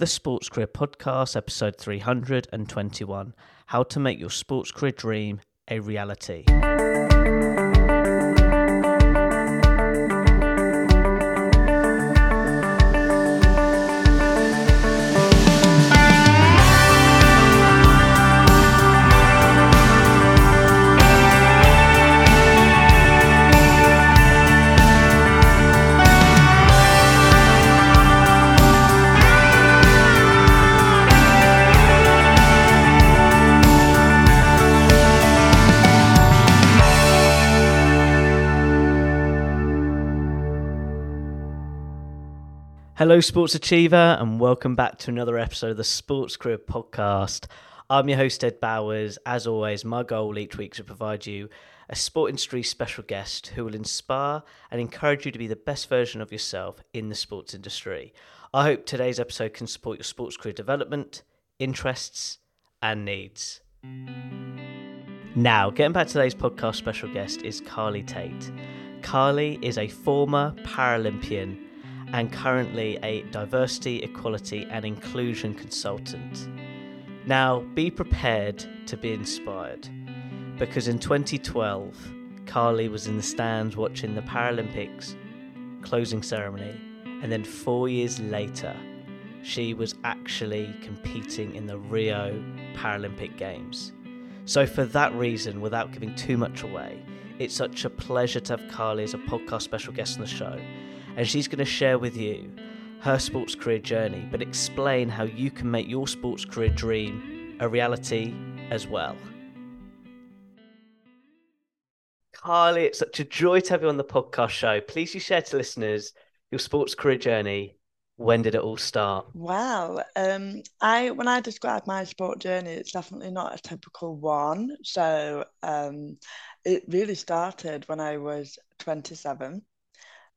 the Sports Career Podcast, episode 321 How to Make Your Sports Career Dream a Reality. Hello, Sports Achiever, and welcome back to another episode of the Sports Career Podcast. I'm your host, Ed Bowers. As always, my goal each week is to provide you a sport industry special guest who will inspire and encourage you to be the best version of yourself in the sports industry. I hope today's episode can support your sports career development, interests, and needs. Now, getting back to today's podcast special guest is Carly Tait. Carly is a former Paralympian and currently a diversity, equality, and inclusion consultant. Now, be prepared to be inspired because in 2012, Carly was in the stands watching the Paralympics closing ceremony, and then four years later, she was actually competing in the Rio Paralympic Games. So, for that reason, without giving too much away, it's such a pleasure to have Carly as a podcast special guest on the show and she's going to share with you her sports career journey, but explain how you can make your sports career dream a reality as well. Carly, it's such a joy to have you on the podcast show. Please you share to listeners your sports career journey. When did it all start? Well, um, I when I describe my sport journey, it's definitely not a typical one. So um, it really started when I was 27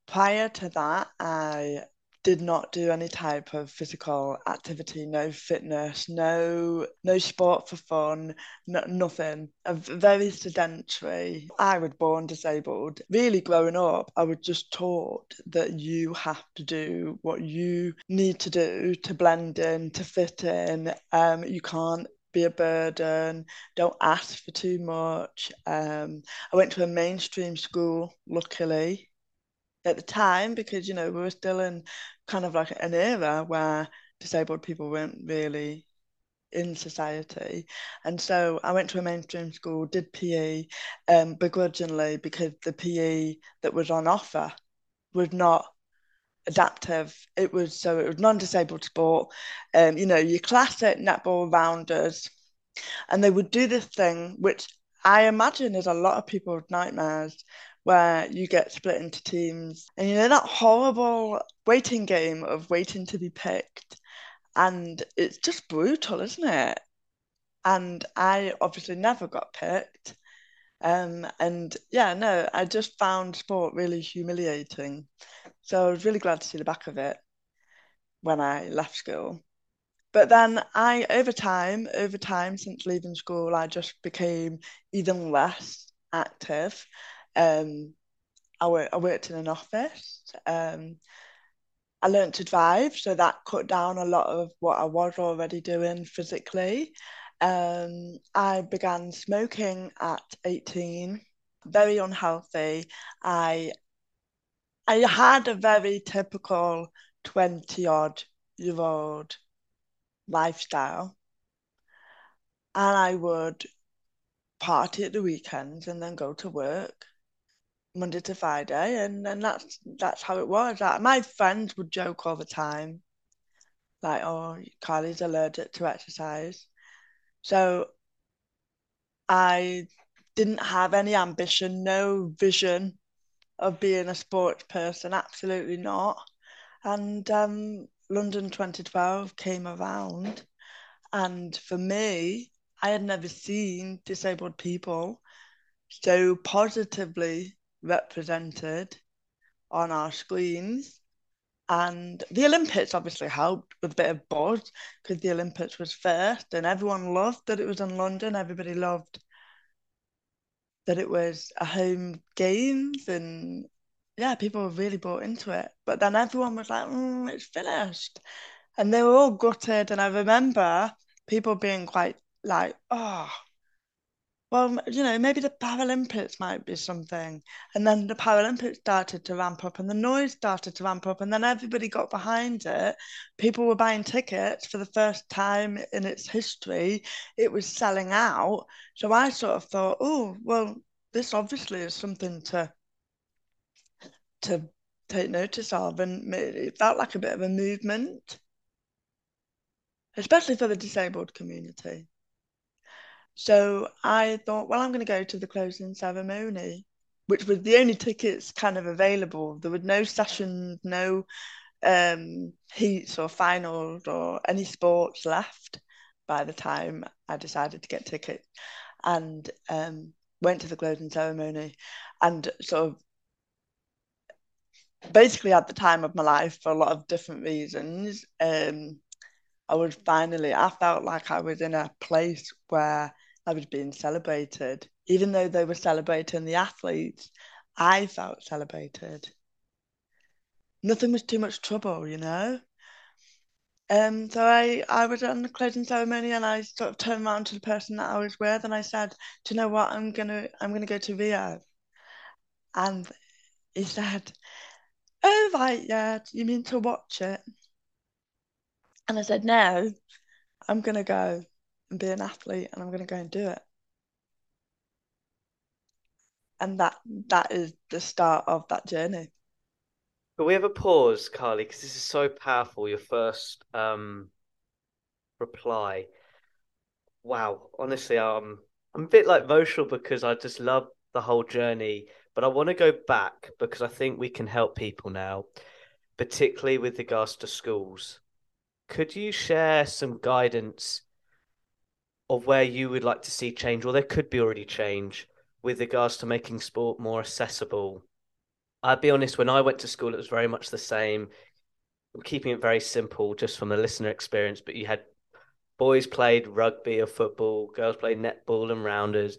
prior to that, I did not do any type of physical activity, no fitness, no no sport for fun, no, nothing. A very sedentary. I was born disabled. Really, growing up, I was just taught that you have to do what you need to do to blend in, to fit in. Um, you can't be a burden. Don't ask for too much. Um, I went to a mainstream school, luckily at the time because you know we were still in kind of like an era where disabled people weren't really in society. And so I went to a mainstream school did PE um, begrudgingly because the PE that was on offer was not adaptive. It was so it was non-disabled sport. Um, you know your classic netball rounders. And they would do this thing which I imagine is a lot of people's nightmares where you get split into teams. And you know that horrible waiting game of waiting to be picked. And it's just brutal isn't it? And i obviously never got picked. Um, and yeah no i just found sport really humiliating. So i was really glad to see the back of it when i left school. But then i over time over time since leaving school i just became even less active um, I, I worked in an office. Um, I learned to drive, so that cut down a lot of what I was already doing physically. Um, I began smoking at 18, very unhealthy. I I had a very typical 20 odd year old lifestyle. And I would party at the weekends and then go to work. Monday to Friday, and and that's that's how it was. Like, my friends would joke all the time, like, "Oh, Carly's allergic to exercise," so I didn't have any ambition, no vision of being a sports person, absolutely not. And um, London 2012 came around, and for me, I had never seen disabled people so positively represented on our screens. And the Olympics obviously helped with a bit of buzz because the Olympics was first and everyone loved that it was in London. Everybody loved that it was a home games and yeah, people were really bought into it. But then everyone was like, mm, it's finished. and they were all gutted. And I remember people being quite like, oh, well, you know, maybe the Paralympics might be something. And then the Paralympics started to ramp up and the noise started to ramp up. And then everybody got behind it. People were buying tickets for the first time in its history. It was selling out. So I sort of thought, oh, well, this obviously is something to to take notice of. And it felt like a bit of a movement, especially for the disabled community. So I thought, well, I'm going to go to the closing ceremony, which was the only tickets kind of available. There were no sessions, no um, heats or finals or any sports left by the time I decided to get tickets and um, went to the closing ceremony and sort of basically at the time of my life for a lot of different reasons um, I was finally I felt like I was in a place where I was being celebrated. Even though they were celebrating the athletes, I felt celebrated. Nothing was too much trouble, you know. Um, so I, I was on the closing ceremony and I sort of turned around to the person that I was with and I said, Do you know what? I'm gonna I'm gonna go to Rio. And he said, Oh right, yeah, you mean to watch it? And I said, No, I'm gonna go and be an athlete and I'm going to go and do it. And that that is the start of that journey. But we have a pause, Carly, because this is so powerful. Your first um, reply. Wow, honestly, um, I'm a bit like emotional because I just love the whole journey. But I want to go back because I think we can help people now, particularly with regards to schools. Could you share some guidance of where you would like to see change, or there could be already change with regards to making sport more accessible. I'll be honest, when I went to school, it was very much the same. Keeping it very simple just from the listener experience, but you had boys played rugby or football, girls played netball and rounders.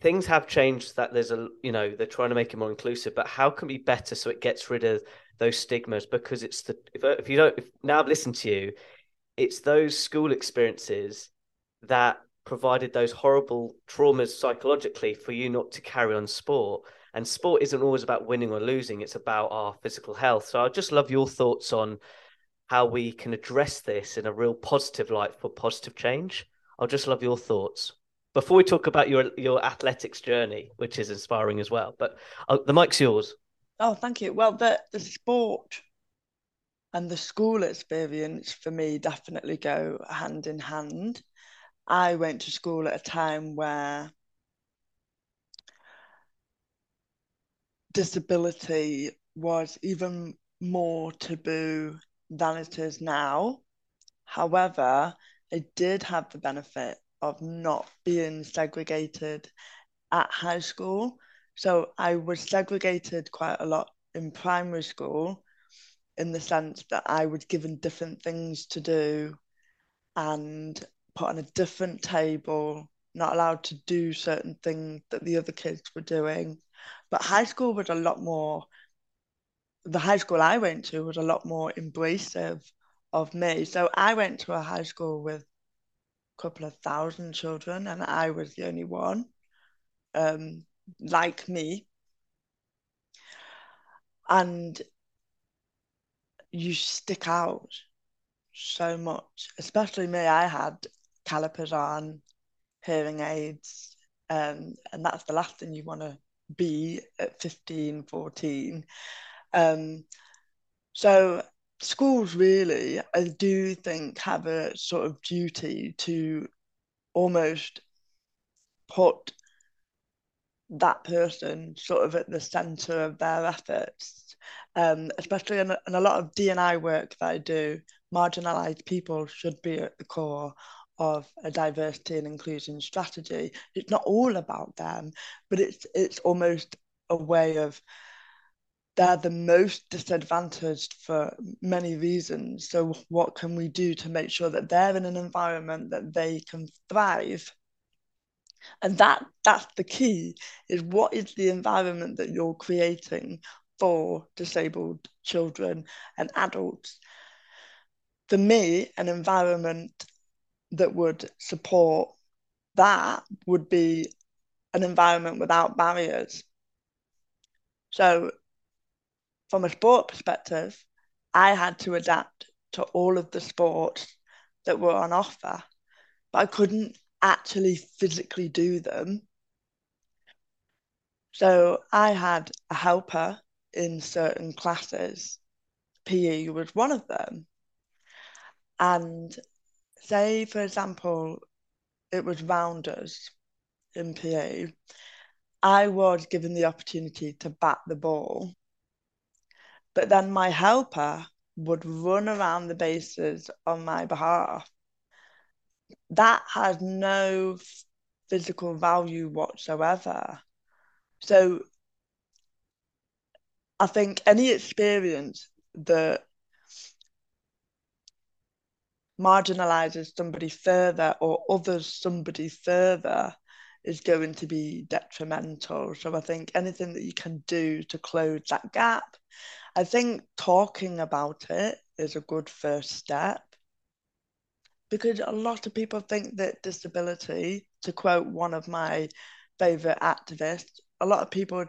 Things have changed that there's a, you know, they're trying to make it more inclusive, but how can be better so it gets rid of those stigmas? Because it's the, if, if you don't, if now I've listened to you, it's those school experiences that provided those horrible traumas psychologically for you not to carry on sport. And sport isn't always about winning or losing, it's about our physical health. So I'd just love your thoughts on how we can address this in a real positive light for positive change. I'll just love your thoughts. Before we talk about your your athletics journey, which is inspiring as well, but uh, the mic's yours. Oh, thank you. Well, the the sport and the school experience for me definitely go hand in hand. I went to school at a time where disability was even more taboo than it is now. However, it did have the benefit of not being segregated at high school. So I was segregated quite a lot in primary school in the sense that I was given different things to do and put on a different table, not allowed to do certain things that the other kids were doing. But high school was a lot more, the high school I went to was a lot more embracive of me. So I went to a high school with a couple of thousand children, and I was the only one um, like me. And you stick out so much, especially me. I had calipers on, hearing aids, um, and that's the last thing you want to be at 15, 14. Um, so schools really, I do think, have a sort of duty to almost put that person sort of at the center of their efforts, um, especially in, in a lot of D&I work that I do. Marginalized people should be at the core of a diversity and inclusion strategy. It's not all about them, but it's it's almost a way of they're the most disadvantaged for many reasons. So what can we do to make sure that they're in an environment that they can thrive? And that that's the key is what is the environment that you're creating for disabled children and adults for me, an environment that would support that would be an environment without barriers. So, from a sport perspective, I had to adapt to all of the sports that were on offer, but I couldn't actually physically do them. So, I had a helper in certain classes. PE was one of them. And say, for example, it was rounders in PE, I was given the opportunity to bat the ball. But then my helper would run around the bases on my behalf. That has no physical value whatsoever. So I think any experience that marginalizes somebody further or others somebody further is going to be detrimental. So I think anything that you can do to close that gap, I think talking about it is a good first step. Because a lot of people think that disability, to quote one of my favorite activists, a lot of people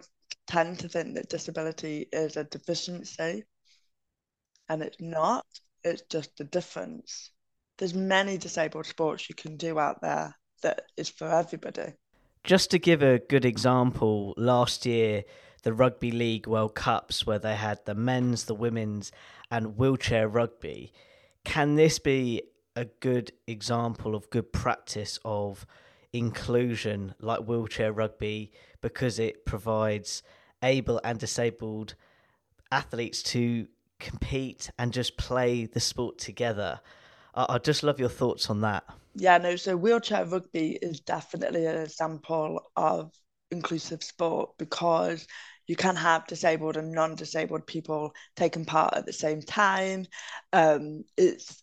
tend to think that disability is a deficiency. And it's not, it's just a difference there's many disabled sports you can do out there that is for everybody. Just to give a good example, last year the Rugby League World Cups where they had the men's, the women's, and wheelchair rugby. Can this be a good example of good practice of inclusion like wheelchair rugby because it provides able and disabled athletes to compete and just play the sport together? I, just love your thoughts on that. Yeah, no. So wheelchair rugby is definitely an example of inclusive sport because you can have disabled and non-disabled people taking part at the same time. Um, it's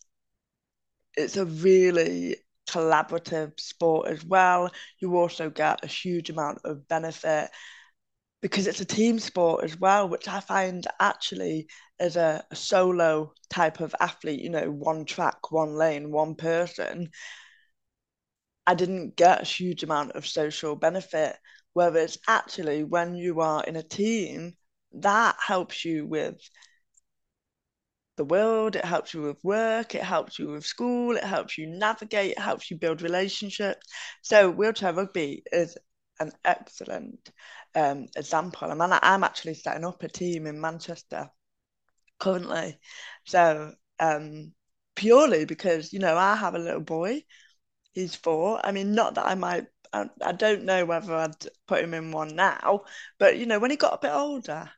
it's a really collaborative sport as well. You also get a huge amount of benefit because it's a team sport as well, which I find actually as a, solo type of athlete, you know, one track, one lane, one person, I didn't get a huge amount of social benefit. Whereas actually, when you are in a team, that helps you with the world, it helps you with work, it helps you with school, it helps you navigate, it helps you build relationships. So, wheelchair rugby is an excellent um, example. And I'm actually setting up a team in Manchester currently. So, um, purely because, you know, I have a little boy, he's four. I mean, not that I might, I, I don't know whether I'd put him in one now, but, you know, when he got a bit older,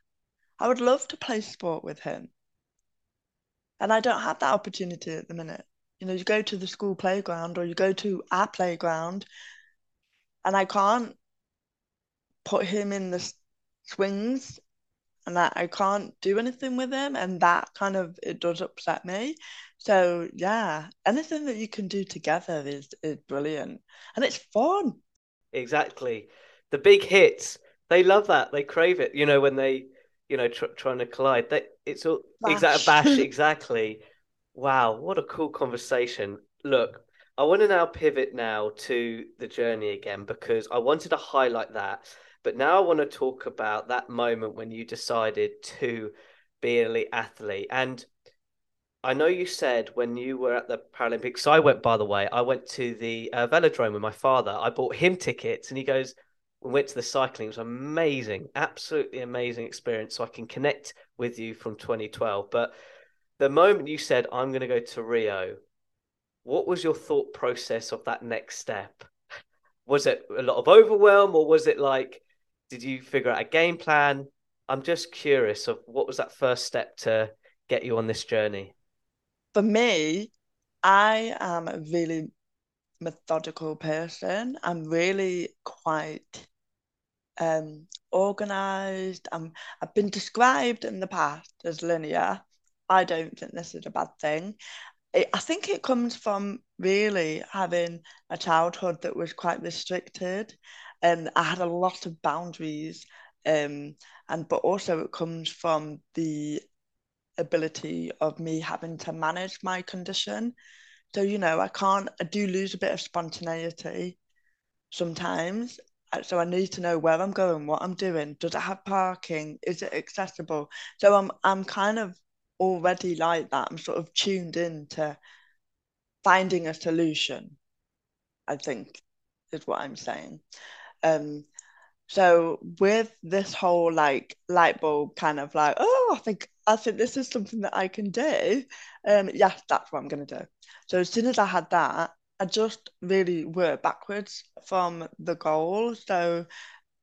I would love to play sport with him. And I don't have that opportunity at the minute. You know, you go to the school playground or you go to our playground, and I can't put him in the swings and that I can't do anything with him and that kind of it does upset me. So yeah, anything that you can do together is is brilliant and it's fun. Exactly. The big hits, they love that. They crave it. You know when they, you know, tr- trying to collide. They, it's all exact bash exactly. wow, what a cool conversation. Look, I want to now pivot now to the journey again because I wanted to highlight that but now I want to talk about that moment when you decided to be an elite athlete. And I know you said when you were at the Paralympics, so I went, by the way, I went to the uh, velodrome with my father. I bought him tickets and he goes, we went to the cycling. It was amazing, absolutely amazing experience. So I can connect with you from 2012. But the moment you said, I'm going to go to Rio, what was your thought process of that next step? Was it a lot of overwhelm or was it like, did you figure out a game plan? I'm just curious of what was that first step to get you on this journey? For me, I am a really methodical person. I'm really quite um, organized. I'm, I've been described in the past as linear. I don't think this is a bad thing. I think it comes from really having a childhood that was quite restricted and I had a lot of boundaries. Um, and but also it comes from the ability of me having to manage my condition. So, you know, I can't, I do lose a bit of spontaneity sometimes. Uh, so I need to know where I'm going, what I'm doing. Does it have parking? Is it accessible? So I'm I'm kind of already like that. I'm sort of tuned in to finding a solution, I think is what I'm saying. Um, so with this whole like light bulb kind of like, oh, I think I think this is something that I can do. Um, yes, that's what I'm gonna do. So as soon as I had that, I just really worked backwards from the goal. So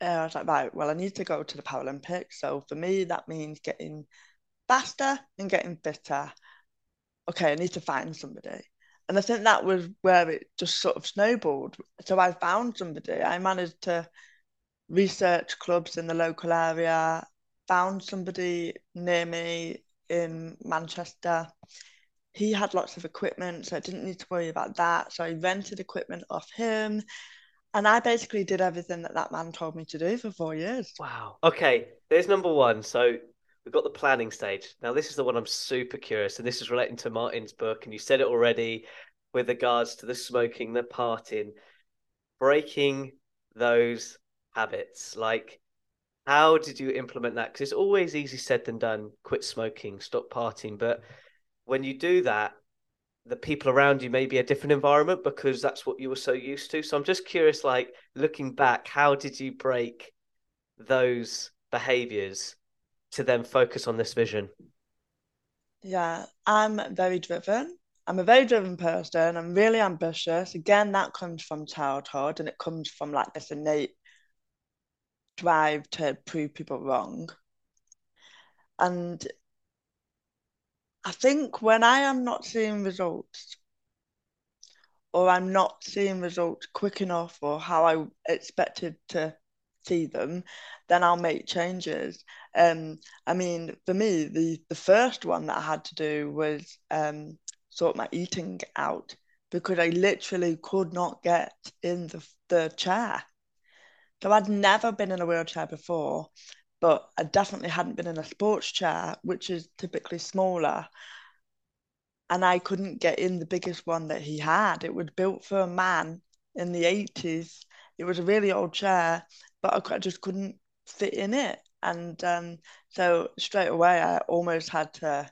uh, I was like, right, well, I need to go to the Paralympics. So for me, that means getting faster and getting fitter. Okay, I need to find somebody. And I think that was where it just sort of snowballed. So I found somebody. I managed to research clubs in the local area, found somebody near me in Manchester. He had lots of equipment, so I didn't need to worry about that. So I rented equipment off him. And I basically did everything that that man told me to do for four years. Wow. Okay, there's number one. So we've got the planning stage. Now, this is the one I'm super curious, and this is relating to Martin's book, and you said it already with regards to the smoking, the partying, breaking those habits? Like, how did you implement that? Because it's always easy said than done. Quit smoking, stop partying. But when you do that, the people around you may be a different environment because that's what you were so used to. So I'm just curious, like looking back, how did you break those behaviors to then focus on this vision? Yeah, I'm very driven. I'm a very driven person. I'm really ambitious. Again, that comes from childhood and it comes from like this innate drive to prove people wrong. And I think when I am not seeing results, or I'm not seeing results quick enough, or how I expected to see them, then I'll make changes. Um, I mean, for me, the the first one that I had to do was um, sort my eating out because I literally could not get in the the chair. So I'd never been in a wheelchair before, but I definitely hadn't been in a sports chair, which is typically smaller. And I couldn't get in the biggest one that he had. It was built for a man in the 80s. It was a really old chair, but I just couldn't fit in it. And um, so straight away, I almost had to.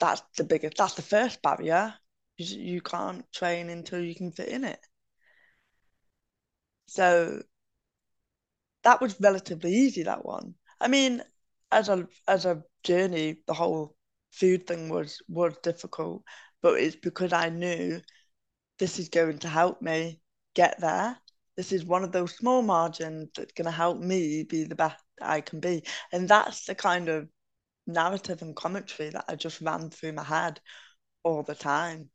That's the biggest, that's the first barrier. You, you can't train until you can fit in it. So that was relatively easy. That one. I mean, as a as a journey, the whole food thing was was difficult, but it's because I knew this is going to help me get there. This is one of those small margins that's going to help me be the best I can be, and that's the kind of narrative and commentary that I just ran through my head all the time.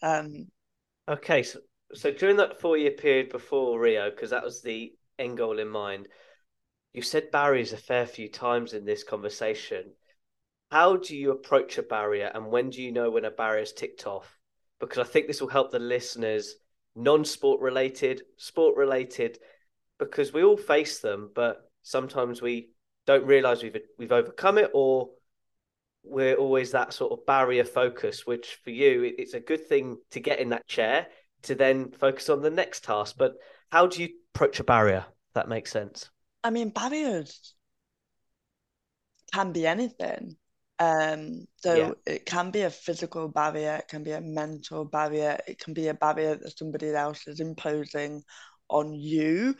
Um, okay, so so during that four year period before Rio, because that was the end goal in mind. You said barriers a fair few times in this conversation. How do you approach a barrier and when do you know when a barrier is ticked off? Because I think this will help the listeners, non sport related, sport related, because we all face them, but sometimes we don't realize we've we've overcome it or we're always that sort of barrier focus which for you it's a good thing to get in that chair to then focus on the next task but how do you approach a barrier? That makes sense. I mean, barriers can be anything. Um, so yeah. it can be a physical barrier, it can be a mental barrier, it can be a barrier that somebody else is imposing on you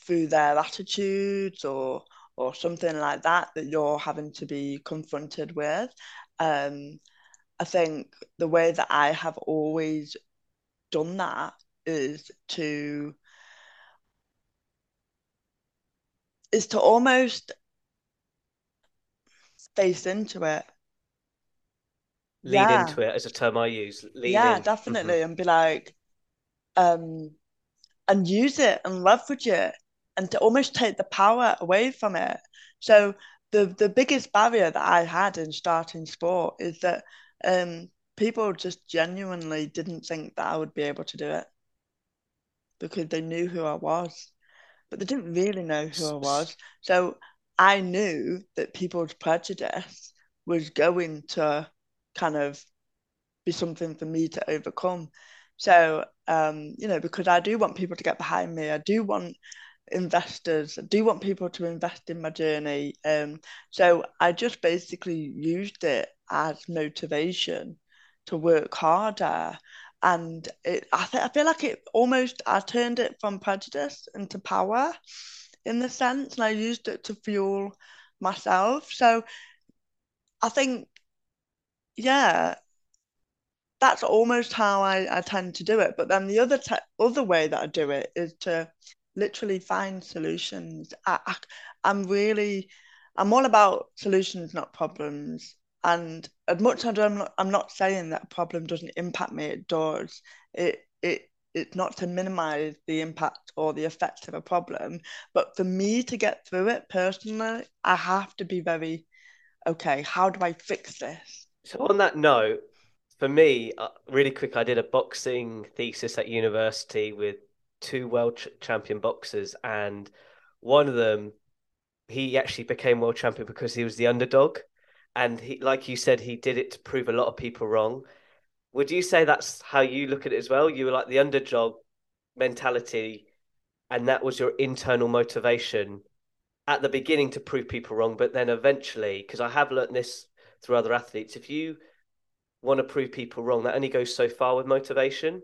through their attitudes or or something like that that you're having to be confronted with. Um, I think the way that I have always done that is to is to almost face into it. Lead yeah. into it as a term I use. Yeah, in. definitely. Mm-hmm. And be like, um, and use it and leverage it and to almost take the power away from it. So the the biggest barrier that I had in starting sport is that um, people just genuinely didn't think that I would be able to do it because they knew who I was but they didn't really know who I was. So I knew that people's prejudice was going to kind of be something for me to overcome. So, um, you know, because I do want people to get behind me, I do want investors, I do want people to invest in my journey. Um, so I just basically used it as motivation to work harder. And it, I, th- I feel like it almost, I turned it from prejudice into power in the sense, and I used it to fuel myself. So I think, yeah, that's almost how I, I tend to do it. But then the other te- other way that I do it is to literally find solutions. I, I, I'm really, I'm all about solutions, not problems. And as much as I'm not, I'm not saying that a problem doesn't impact me, it does. It it it's not to minimize the impact or the effect of a problem, but for me to get through it personally, I have to be very okay. How do I fix this? So on that note, for me, uh, really quick, I did a boxing thesis at university with two world ch- champion boxers, and one of them, he actually became world champion because he was the underdog and he, like you said, he did it to prove a lot of people wrong. Would you say that's how you look at it as well? You were like the underdog mentality, and that was your internal motivation at the beginning to prove people wrong, but then eventually, because I have learned this through other athletes, if you want to prove people wrong, that only goes so far with motivation.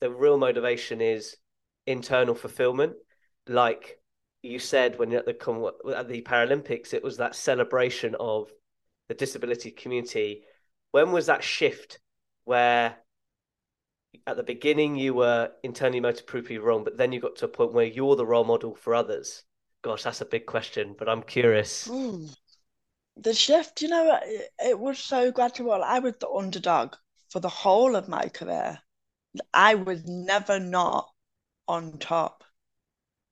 The real motivation is internal fulfillment, like you said when at the at the Paralympics, it was that celebration of the disability community. When was that shift where at the beginning you were internally motivated prove you wrong, but then you got to a point where you're the role model for others? Gosh, that's a big question, but I'm curious. Mm. The shift, you know, it, it was so gradual. I was the underdog for the whole of my career. I was never not on top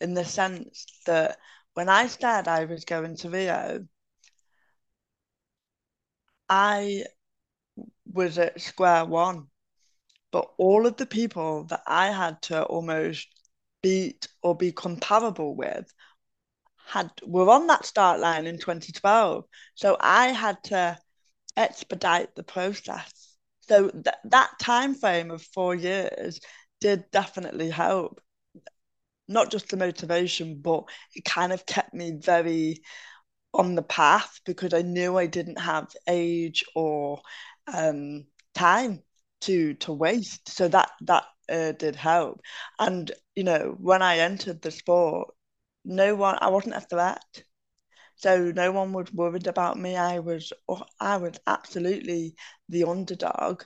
in the sense that when I said I was going to Rio, I was at square one, but all of the people that I had to almost beat or be comparable with had were on that start line in 2012. So I had to expedite the process. So th- that time frame of four years did definitely help. Not just the motivation, but it kind of kept me very on the path because I knew I didn't have age or um, time to to waste. So that that uh, did help. And you know, when I entered the sport, no one I wasn't a threat. So no one was worried about me. I was I was absolutely the underdog.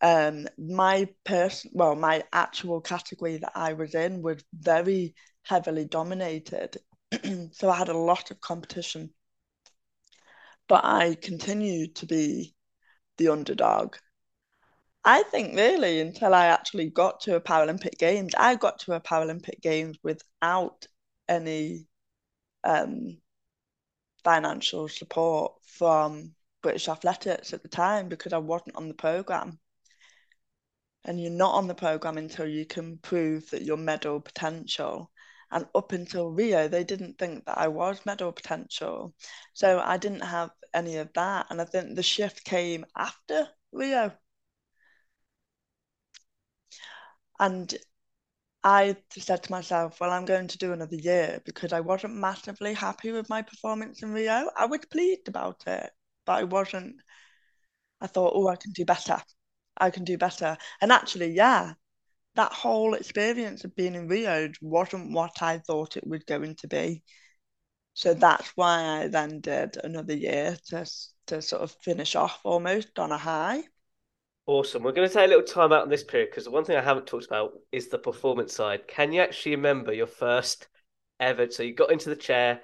Um, my person, well, my actual category that I was in was very heavily dominated. so I had a lot of competition but I continued to be the underdog. I think really until I actually got to a Paralympic Games, I got to a Paralympic Games without any um, financial support from British Athletics at the time because I wasn't on the programme. And you're not on the programme until you can prove that you're medal potential. And up until Rio, they didn't think that I was medal potential. So I didn't have any of that. And I think the shift came after Rio. And I said to myself, well, I'm going to do another year because I wasn't massively happy with my performance in Rio. I was pleased about it, but I wasn't. I thought, oh, I can do better. I can do better. And actually, yeah, that whole experience of being in Rio wasn't what I thought it was going to be. So that's why I then did another year to to sort of finish off almost on a high. Awesome. We're going to take a little time out on this period because the one thing I haven't talked about is the performance side. Can you actually remember your first ever? So you got into the chair.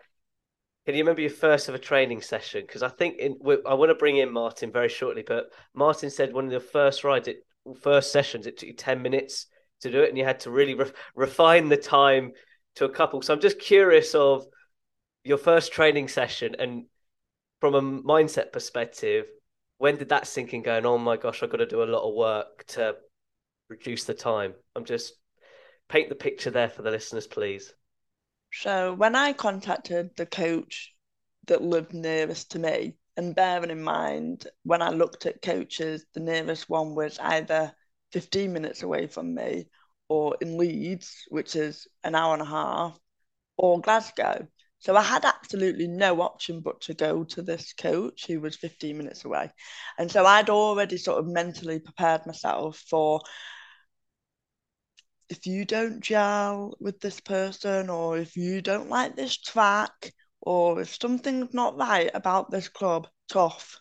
Can you remember your first ever training session? Because I think in, I want to bring in Martin very shortly, but Martin said one of the first rides, it, first sessions, it took you ten minutes to do it, and you had to really re- refine the time to a couple. So I'm just curious of your first training session and from a mindset perspective, when did that sink in going, oh my gosh, I've got to do a lot of work to reduce the time? I'm just paint the picture there for the listeners, please. So when I contacted the coach that lived nearest to me, And bearing in mind, when I looked at coaches, the nearest one was either 15 minutes away from me or in Leeds, which is an hour and a half, or Glasgow. So I had absolutely no option but to go to this coach who was 15 minutes away. And so I'd already sort of mentally prepared myself for if you don't gel with this person, or if you don't like this track, or if something's not right about this club, tough.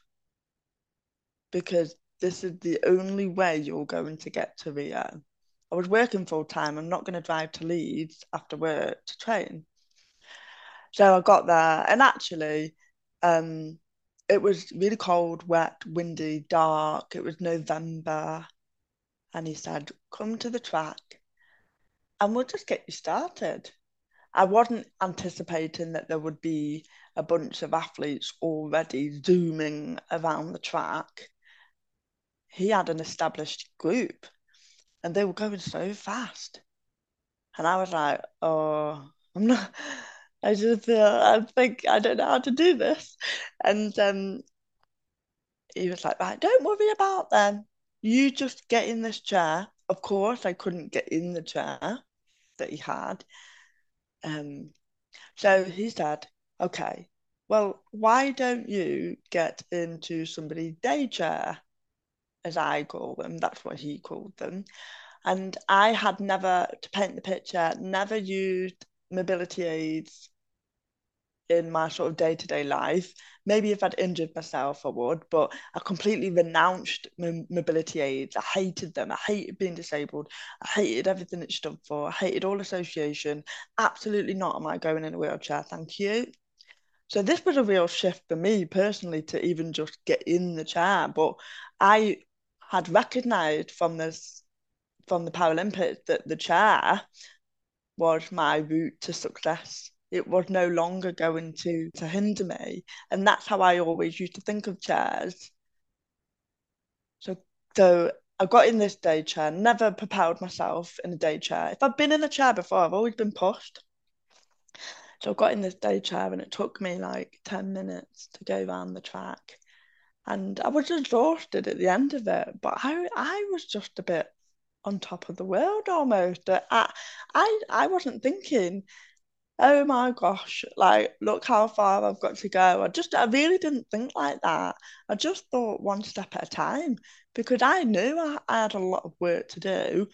Because this is the only way you're going to get to Rio. I was working full time. I'm not going to drive to Leeds after work to train. So I got there, and actually, um, it was really cold, wet, windy, dark. It was November, and he said, "Come to the track, and we'll just get you started." I wasn't anticipating that there would be a bunch of athletes already zooming around the track. He had an established group, and they were going so fast, and I was like, "Oh, I'm not." I just feel I think I don't know how to do this. And um, he was like, right, don't worry about them. You just get in this chair. Of course, I couldn't get in the chair that he had. Um, so he said, okay, well, why don't you get into somebody's day chair, as I call them? That's what he called them. And I had never, to paint the picture, never used mobility aids in my sort of day to day life. Maybe if I'd injured myself, I would, but I completely renounced mobility aids. I hated them. I hated being disabled. I hated everything it stood for. I hated all association. Absolutely not am I going in a wheelchair. Thank you. So this was a real shift for me personally to even just get in the chair. But I had recognised from this from the Paralympics that the chair was my route to success. It was no longer going to to hinder me. And that's how i always used to think of chairs. So so i got in this day chair never propelled myself in a day chair. If i've been in a chair before i've always been pushed. So i got in this day chair and it took me like 10 minutes to go around the track and i was exhausted at the end of it but i i was just a bit on top of the world almost i i, I wasn't thinking oh my gosh, like look how far I've got to go. I just I really didn't think like that. I just thought one step at a time because I knew I, I had a lot of work to do.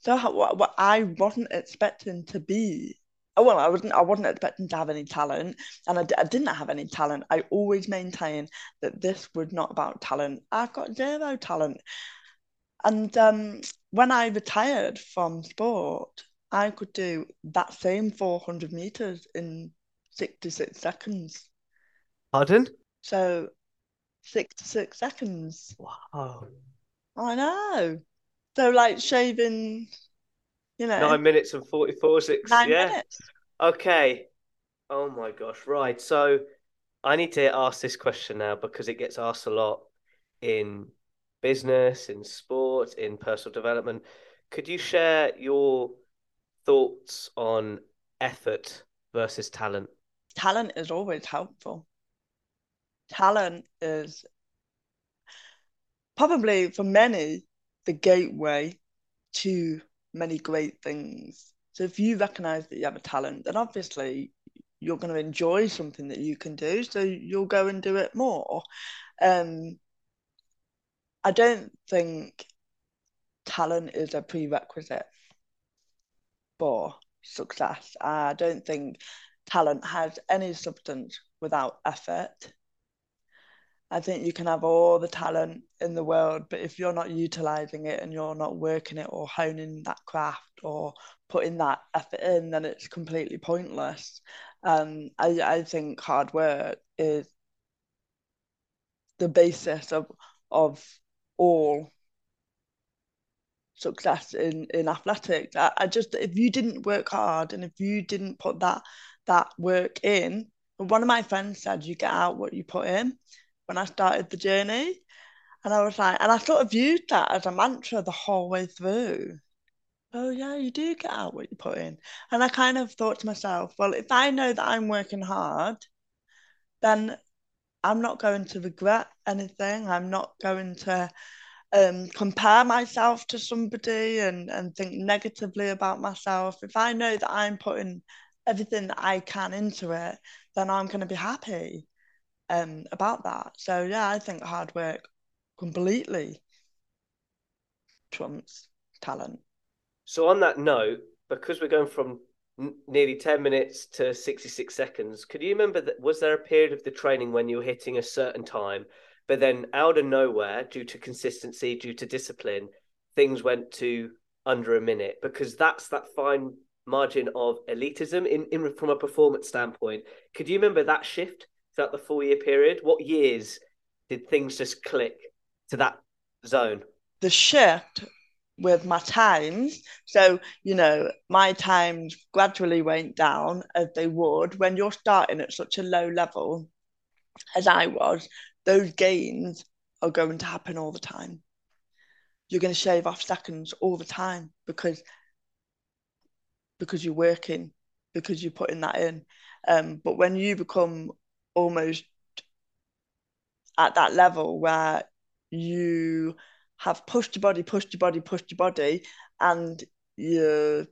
So what, I wasn't expecting to be. Oh, well, I wasn't. I wasn't expecting to have any talent, and I, I didn't have any talent. I always maintain that this was not about talent. I've got zero talent, and um, when I retired from sport, I could do that same 400 meters in 66 seconds. Pardon? So 66 seconds. Wow. I know. So like shaving, you know. Nine minutes and 44 six. Nine yeah. minutes. Okay. Oh my gosh. Right. So I need to ask this question now because it gets asked a lot in business, in sport, in personal development. Could you share your thoughts on effort versus talent? Talent is always helpful. Talent is probably for many the gateway to many great things. So if you recognize that you have a talent, then obviously you're going to enjoy something that you can do. So you'll go and do it more. Um, I don't think talent is a prerequisite for success. I don't think talent has any substance without effort. I think you can have all the talent in the world, but if you're not utilizing it and you're not working it or honing that craft or putting that effort in, then it's completely pointless. Um, I, I think hard work is the basis of of all success in in athletics. I, I just if you didn't work hard and if you didn't put that that work in, one of my friends said you get out what you put in when I started the journey. And I was like, and I sort of viewed that as a mantra the whole way through. Oh yeah, you do get out what you put in. And I kind of thought to myself, well, if I know that I'm working hard, then I'm not going to regret anything. I'm not going to um, compare myself to somebody and, and think negatively about myself. If I know that I'm putting everything that I can into it, then I'm going to be happy um, about that. So, yeah, I think hard work completely trumps talent. So, on that note, because we're going from n- nearly 10 minutes to 66 seconds, could you remember that? Was there a period of the training when you were hitting a certain time, but then out of nowhere, due to consistency, due to discipline, things went to under a minute? Because that's that fine margin of elitism in, in from a performance standpoint. Could you remember that shift throughout the four year period? What years did things just click to that zone? The shift with my times. So, you know, my times gradually went down as they would when you're starting at such a low level as I was, those gains are going to happen all the time. You're going to shave off seconds all the time because because you're working, because you're putting that in. Um, but when you become almost at that level where you have pushed your body, pushed your body, pushed your body, and you're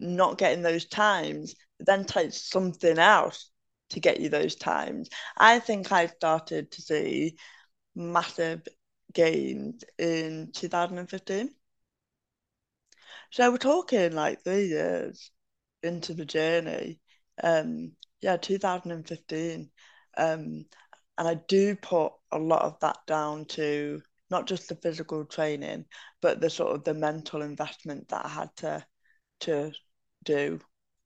not getting those times, then take something else to get you those times. I think I started to see massive gains in 2015. So we're talking like three years into the journey. Um, yeah, 2015. Um, and I do put a lot of that down to not just the physical training, but the sort of the mental investment that I had to to do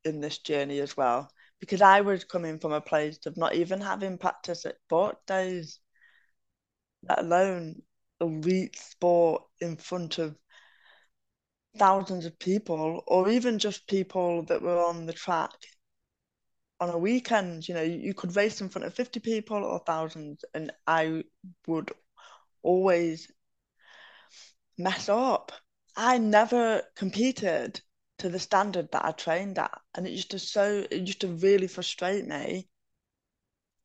in this journey as well. Because I was coming from a place of not even having practice at sport days, let alone elite sport in front of thousands of people, or even just people that were on the track on a weekend. You know, you could race in front of 50 people or thousands, and I would always mess up. I never competed to the standard that I trained at, and it used to so it used to really frustrate me.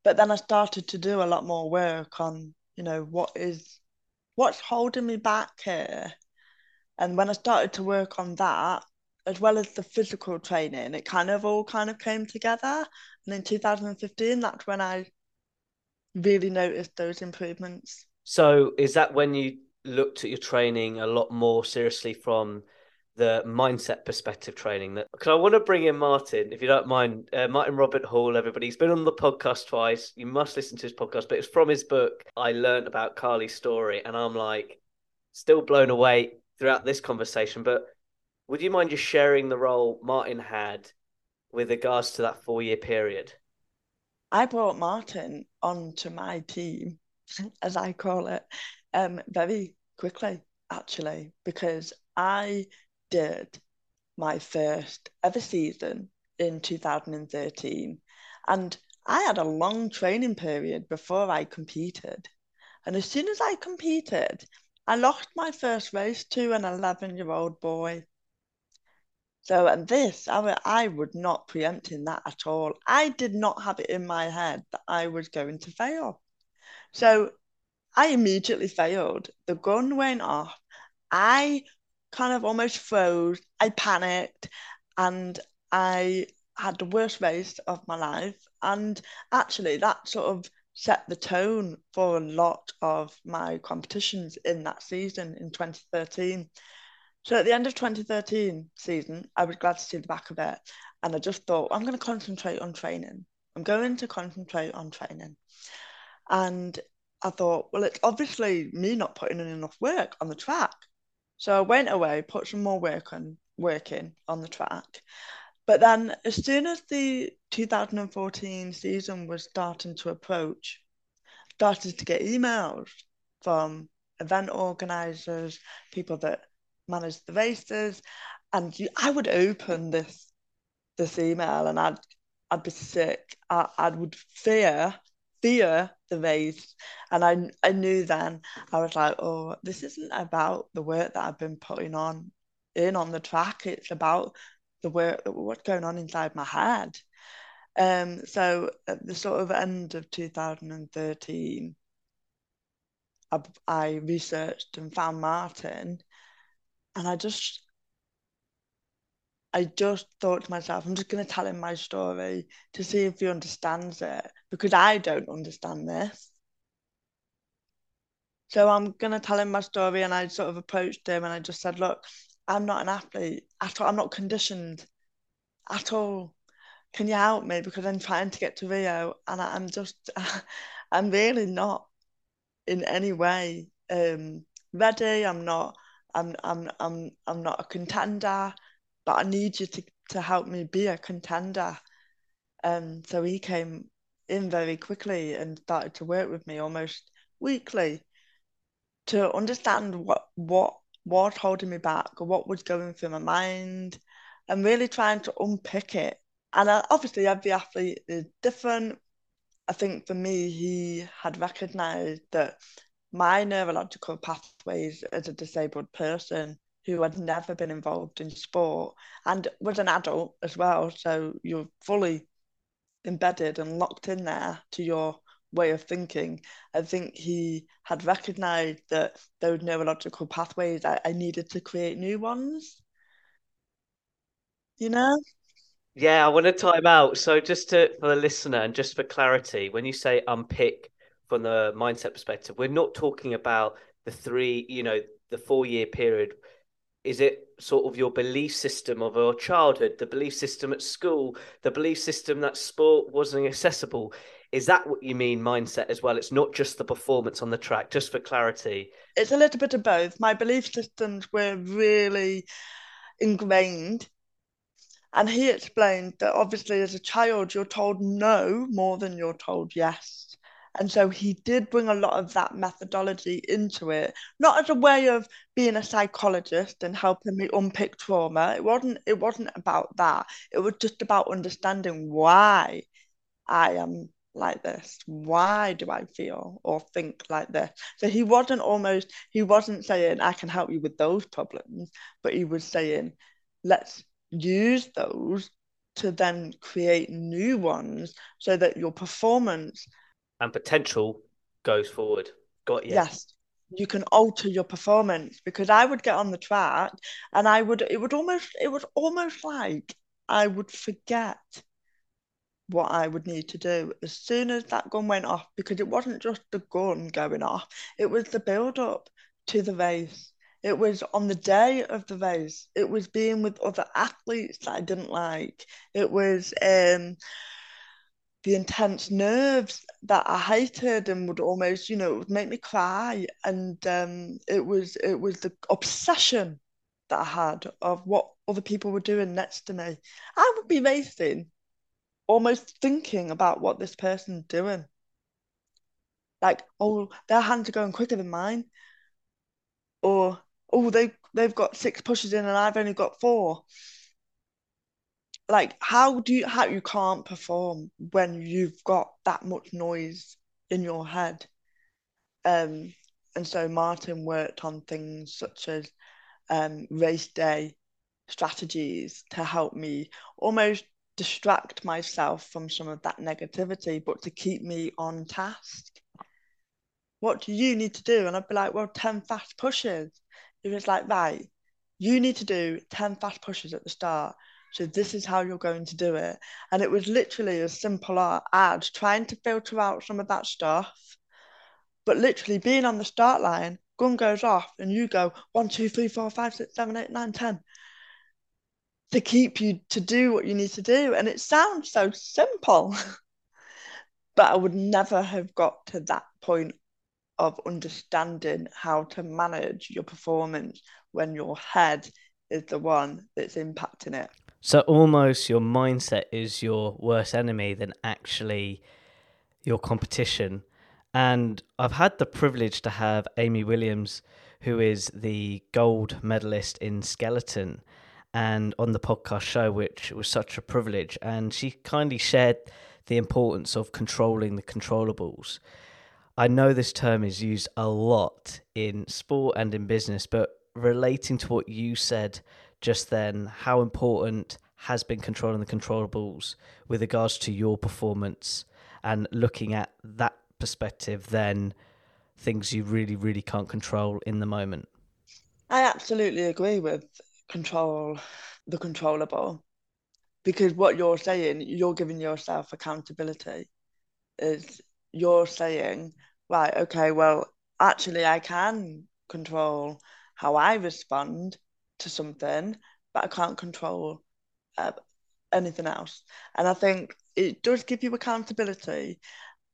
But then I started to do a lot more work on, you know, what is what's holding me back here. And when I started to work on that, as well as the physical training, it kind of all kind of came together. And in 2015, that's when I really noticed those improvements. So is that when you looked at your training a lot more seriously from the mindset perspective training that because I want to bring in Martin, if you don't mind, uh, Martin Robert Hall, everybody. He's been on the podcast twice. You must listen to his podcast, but it's from his book. I learned about Carly's story, and I'm like still blown away throughout this conversation. But would you mind just sharing the role Martin had with regards to that four year period? I brought Martin onto my team as I call it, um, very quickly, actually, because I did my first ever season in 2013. And I had a long training period before I competed. And as soon as I competed, I lost my first race to an 11 year old boy. So, and this, I, I would not preempt in that at all. I did not have it in my head that I was going to fail. So I immediately failed. The gun went off. I kind of almost froze. I panicked and I had the worst race of my life. And actually, that sort of set the tone for a lot of my competitions in that season in 2013. So at the end of 2013 season, I was glad to see the back of it. And I just thought, I'm going to concentrate on training. I'm going to concentrate on training. And I thought, well, it's obviously me not putting in enough work on the track. So I went away, put some more work on working on the track. But then as soon as the 2014 season was starting to approach, started to get emails from event organizers, people that manage the races, and you, I would open this this email and I'd I'd be sick. I, I would fear fear the race. And I I knew then I was like, oh, this isn't about the work that I've been putting on in on the track. It's about the work what's going on inside my head. Um, so at the sort of end of 2013, I, I researched and found Martin, and I just I just thought to myself, I'm just going to tell him my story to see if he understands it because I don't understand this. So I'm going to tell him my story. And I sort of approached him and I just said, Look, I'm not an athlete at all. I'm not conditioned at all. Can you help me? Because I'm trying to get to Rio and I, am just, I'm really not in any way um, ready. I'm not. I'm I'm I'm I'm not a contender but I need you to, to help me be a contender. Um, so he came in very quickly and started to work with me almost weekly to understand what what was holding me back or what was going through my mind and really trying to unpick it. And I, obviously, every athlete is different. I think for me, he had recognized that my neurological pathways as a disabled person who had never been involved in sport and was an adult as well. So you're fully embedded and locked in there to your way of thinking. I think he had recognized that those neurological pathways, I, I needed to create new ones. You know? Yeah, I want to time out. So just to for the listener and just for clarity, when you say unpick from the mindset perspective, we're not talking about the three, you know, the four year period is it sort of your belief system of your childhood, the belief system at school, the belief system that sport wasn't accessible? Is that what you mean, mindset as well? It's not just the performance on the track, just for clarity. It's a little bit of both. My belief systems were really ingrained. And he explained that obviously, as a child, you're told no more than you're told yes. And so he did bring a lot of that methodology into it, not as a way of being a psychologist and helping me unpick trauma. It wasn't it wasn't about that. It was just about understanding why I am like this. Why do I feel or think like this? So he wasn't almost he wasn't saying I can help you with those problems, but he was saying let's use those to then create new ones so that your performance and potential goes forward. Got you. Yes. You can alter your performance because I would get on the track and I would it would almost it was almost like I would forget what I would need to do as soon as that gun went off because it wasn't just the gun going off, it was the build up to the race. It was on the day of the race. It was being with other athletes that I didn't like. It was um the intense nerves that I hated and would almost, you know, it would make me cry. And um, it was it was the obsession that I had of what other people were doing next to me. I would be racing, almost thinking about what this person's doing. Like, oh, their hands are going quicker than mine. Or, oh, they they've got six pushes in and I've only got four like how do you how you can't perform when you've got that much noise in your head? Um and so martin worked on things such as um race day strategies to help me almost distract myself from some of that negativity but to keep me on task. What do you need to do? And i'd be like well 10 fast pushes. It was like right you need to do 10 fast pushes at the start so this is how you're going to do it. And it was literally as simple as trying to filter out some of that stuff, but literally being on the start line, gun goes off, and you go one, two, three, four, five, six, seven, eight, nine, ten to keep you to do what you need to do. And it sounds so simple, but I would never have got to that point of understanding how to manage your performance when your head is the one that's impacting it. So almost your mindset is your worst enemy than actually your competition. And I've had the privilege to have Amy Williams, who is the gold medalist in skeleton, and on the podcast show, which was such a privilege. And she kindly shared the importance of controlling the controllables. I know this term is used a lot in sport and in business, but relating to what you said just then how important has been controlling the controllables with regards to your performance and looking at that perspective then things you really really can't control in the moment? I absolutely agree with control the controllable because what you're saying you're giving yourself accountability is you're saying right okay well actually i can control how i respond to something but i can't control uh, anything else. And I think it does give you accountability,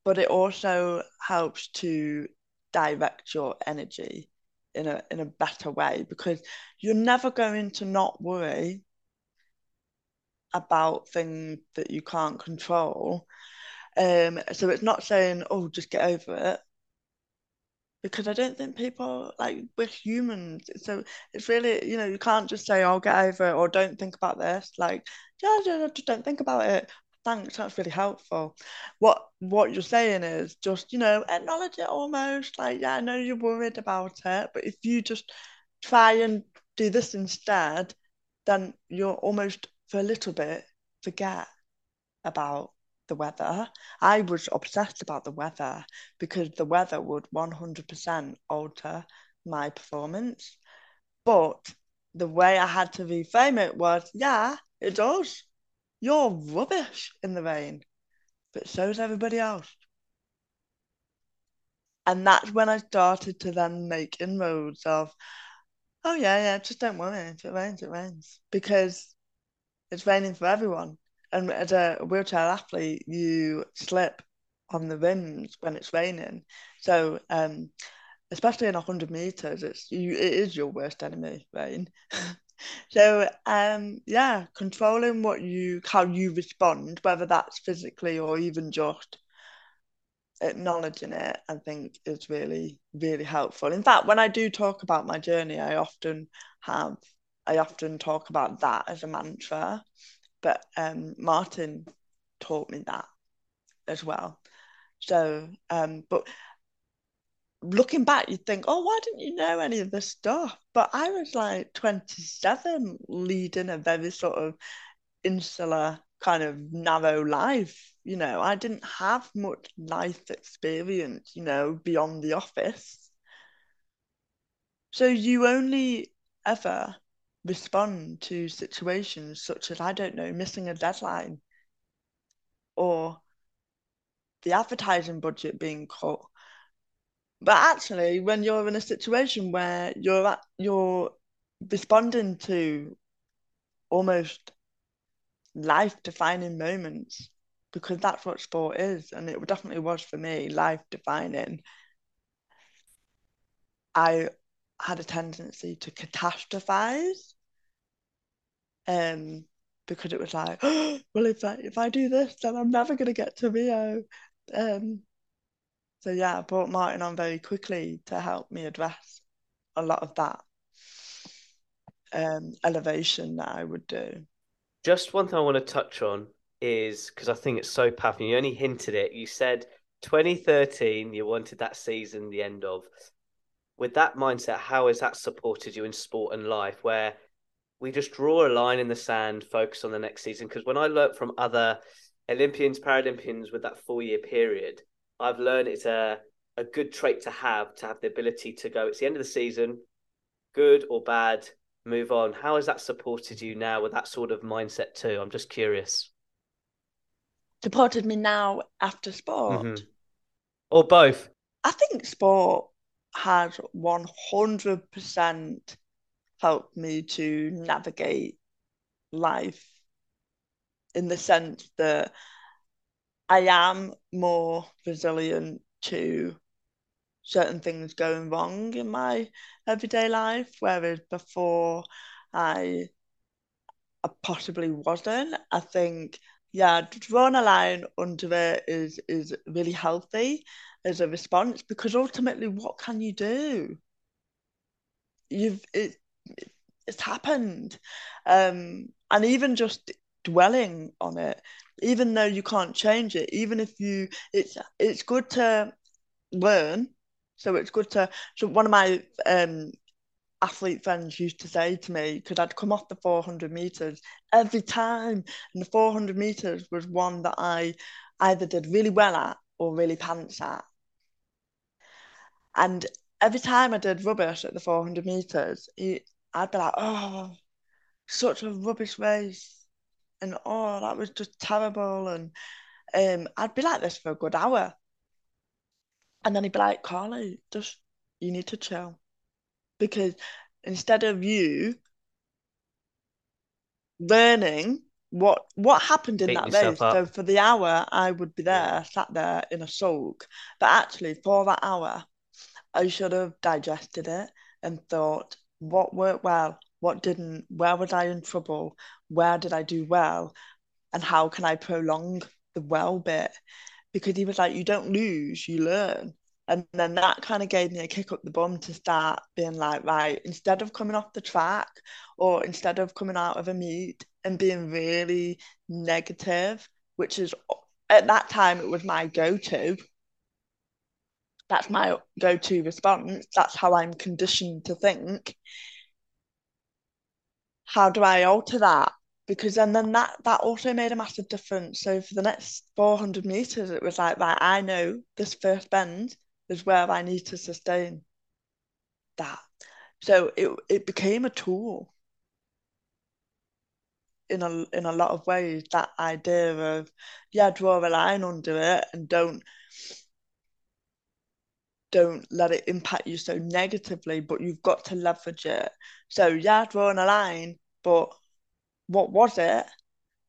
but it also helps to direct your energy in a in a better way because you're never going to not worry about things that you can't control. Um, so it's not saying, oh, just get over it because I don't think people like we're humans. So it's really, you know, you can't just say, "I'll get over it" or "Don't think about this." Like, yeah, yeah, just don't think about it. Thanks, that's really helpful. What what you're saying is just, you know, acknowledge it almost. Like, yeah, I know you're worried about it, but if you just try and do this instead, then you're almost for a little bit forget about the weather. I was obsessed about the weather because the weather would 100% alter my performance. But the way I had to reframe it was, yeah, it does. You're rubbish in the rain, but so's everybody else. And that's when I started to then make inroads of, oh yeah, yeah, just don't worry. If it rains, it rains. Because it's raining for everyone and as a wheelchair athlete, you slip on the rims when it's raining. So, um, especially in hundred meters, it's you. It is your worst enemy, rain. so, um, yeah, controlling what you, how you respond, whether that's physically or even just acknowledging it, I think is really, really helpful. In fact, when I do talk about my journey, I often have, I often talk about that as a mantra but um, Martin taught me that as well. So, um, but looking back, you'd think, oh, why didn't you know any of this stuff? But I was like 27, leading a very sort of insular, kind of narrow life. You know, I didn't have much life experience, you know, beyond the office. So you only ever respond to situations such as, I don't know, missing a deadline or the advertising budget being cut. But actually, when you're in a situation where you're at, you're responding to almost life-defining moments, because that's what sport is, and it definitely was for me, life-defining. I had a tendency to catastrophize um, because it was like, oh, well, if I if I do this, then I'm never going to get to Rio. Um, so yeah, I brought Martin on very quickly to help me address a lot of that um, elevation that I would do. Just one thing I want to touch on is because I think it's so powerful. You only hinted it. You said 2013, you wanted that season, the end of. With that mindset, how has that supported you in sport and life? Where we just draw a line in the sand, focus on the next season. Because when I learnt from other Olympians, Paralympians with that four year period, I've learned it's a, a good trait to have to have the ability to go, it's the end of the season, good or bad, move on. How has that supported you now with that sort of mindset too? I'm just curious. Supported me now after sport? Mm-hmm. Or both? I think sport has 100% helped me to navigate life in the sense that I am more resilient to certain things going wrong in my everyday life, whereas before I, I possibly wasn't. I think, yeah, drawing a line under it is is really healthy as a response because ultimately, what can you do? You've it, it's happened um, and even just dwelling on it even though you can't change it even if you it's it's good to learn so it's good to so one of my um athlete friends used to say to me because I'd come off the 400 meters every time, and the 400 meters was one that I either did really well at or really pants at. And every time I did rubbish at the 400 meters, I'd be like, oh, such a rubbish race. And oh, that was just terrible. And um, I'd be like this for a good hour. And then he'd be like, Carly, just you need to chill. Because instead of you learning what what happened in Beat that race, up. so for the hour I would be there, yeah. sat there in a sulk. But actually for that hour, I should have digested it and thought, what worked well, what didn't, where was I in trouble, where did I do well, and how can I prolong the well bit? Because he was like, you don't lose, you learn. And then that kind of gave me a kick up the bum to start being like, right, instead of coming off the track or instead of coming out of a meet and being really negative, which is at that time it was my go to. That's my go to response. That's how I'm conditioned to think. How do I alter that? Because and then that that also made a massive difference. So for the next 400 meters, it was like, right, I know this first bend is where I need to sustain that. So it it became a tool in a in a lot of ways. That idea of yeah, draw a line under it and don't don't let it impact you so negatively, but you've got to leverage it. So yeah, drawing a line, but what was it?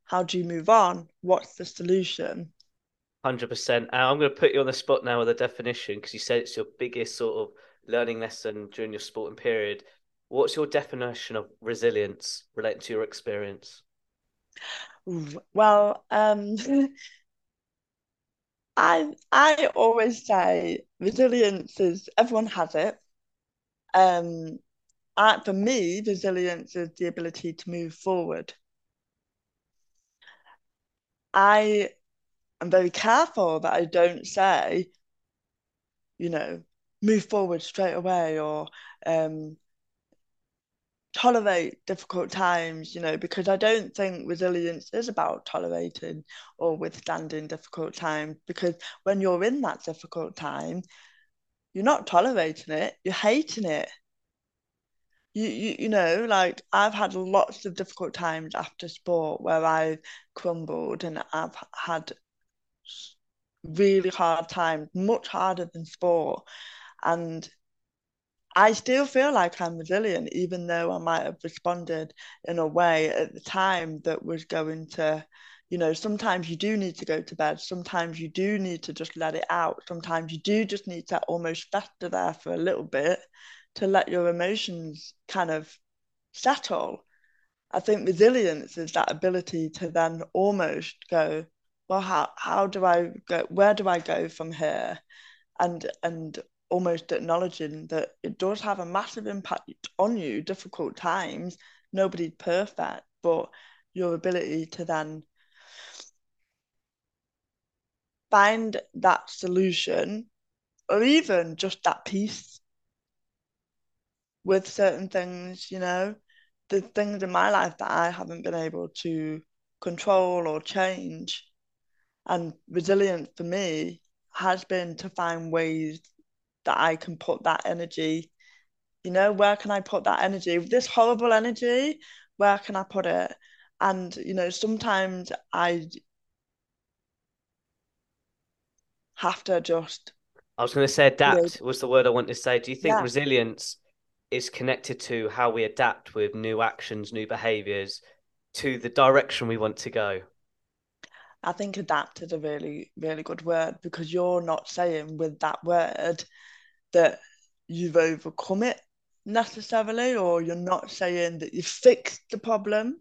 How do you move on? What's the solution? Hundred percent. I'm going to put you on the spot now with a definition because you said it's your biggest sort of learning lesson during your sporting period. What's your definition of resilience relating to your experience? Well, um, I I always say resilience is everyone has it. Um, I, for me, resilience is the ability to move forward. I I'm very careful that I don't say, you know, move forward straight away or um, tolerate difficult times, you know, because I don't think resilience is about tolerating or withstanding difficult times. Because when you're in that difficult time, you're not tolerating it, you're hating it. You, you, you know, like I've had lots of difficult times after sport where I've crumbled and I've had really hard time, much harder than sport. And I still feel like I'm resilient, even though I might have responded in a way at the time that was going to, you know, sometimes you do need to go to bed. Sometimes you do need to just let it out. Sometimes you do just need to almost fester there for a little bit to let your emotions kind of settle. I think resilience is that ability to then almost go, well, how how do I go? Where do I go from here? And and almost acknowledging that it does have a massive impact on you. Difficult times, nobody's perfect, but your ability to then find that solution or even just that peace with certain things, you know, the things in my life that I haven't been able to control or change and resilience for me has been to find ways that I can put that energy, you know, where can I put that energy? This horrible energy, where can I put it? And, you know, sometimes I have to just. I was going to say adapt was the word I wanted to say. Do you think yeah. resilience is connected to how we adapt with new actions, new behaviors to the direction we want to go? I think adapt is a really, really good word because you're not saying with that word that you've overcome it necessarily, or you're not saying that you've fixed the problem.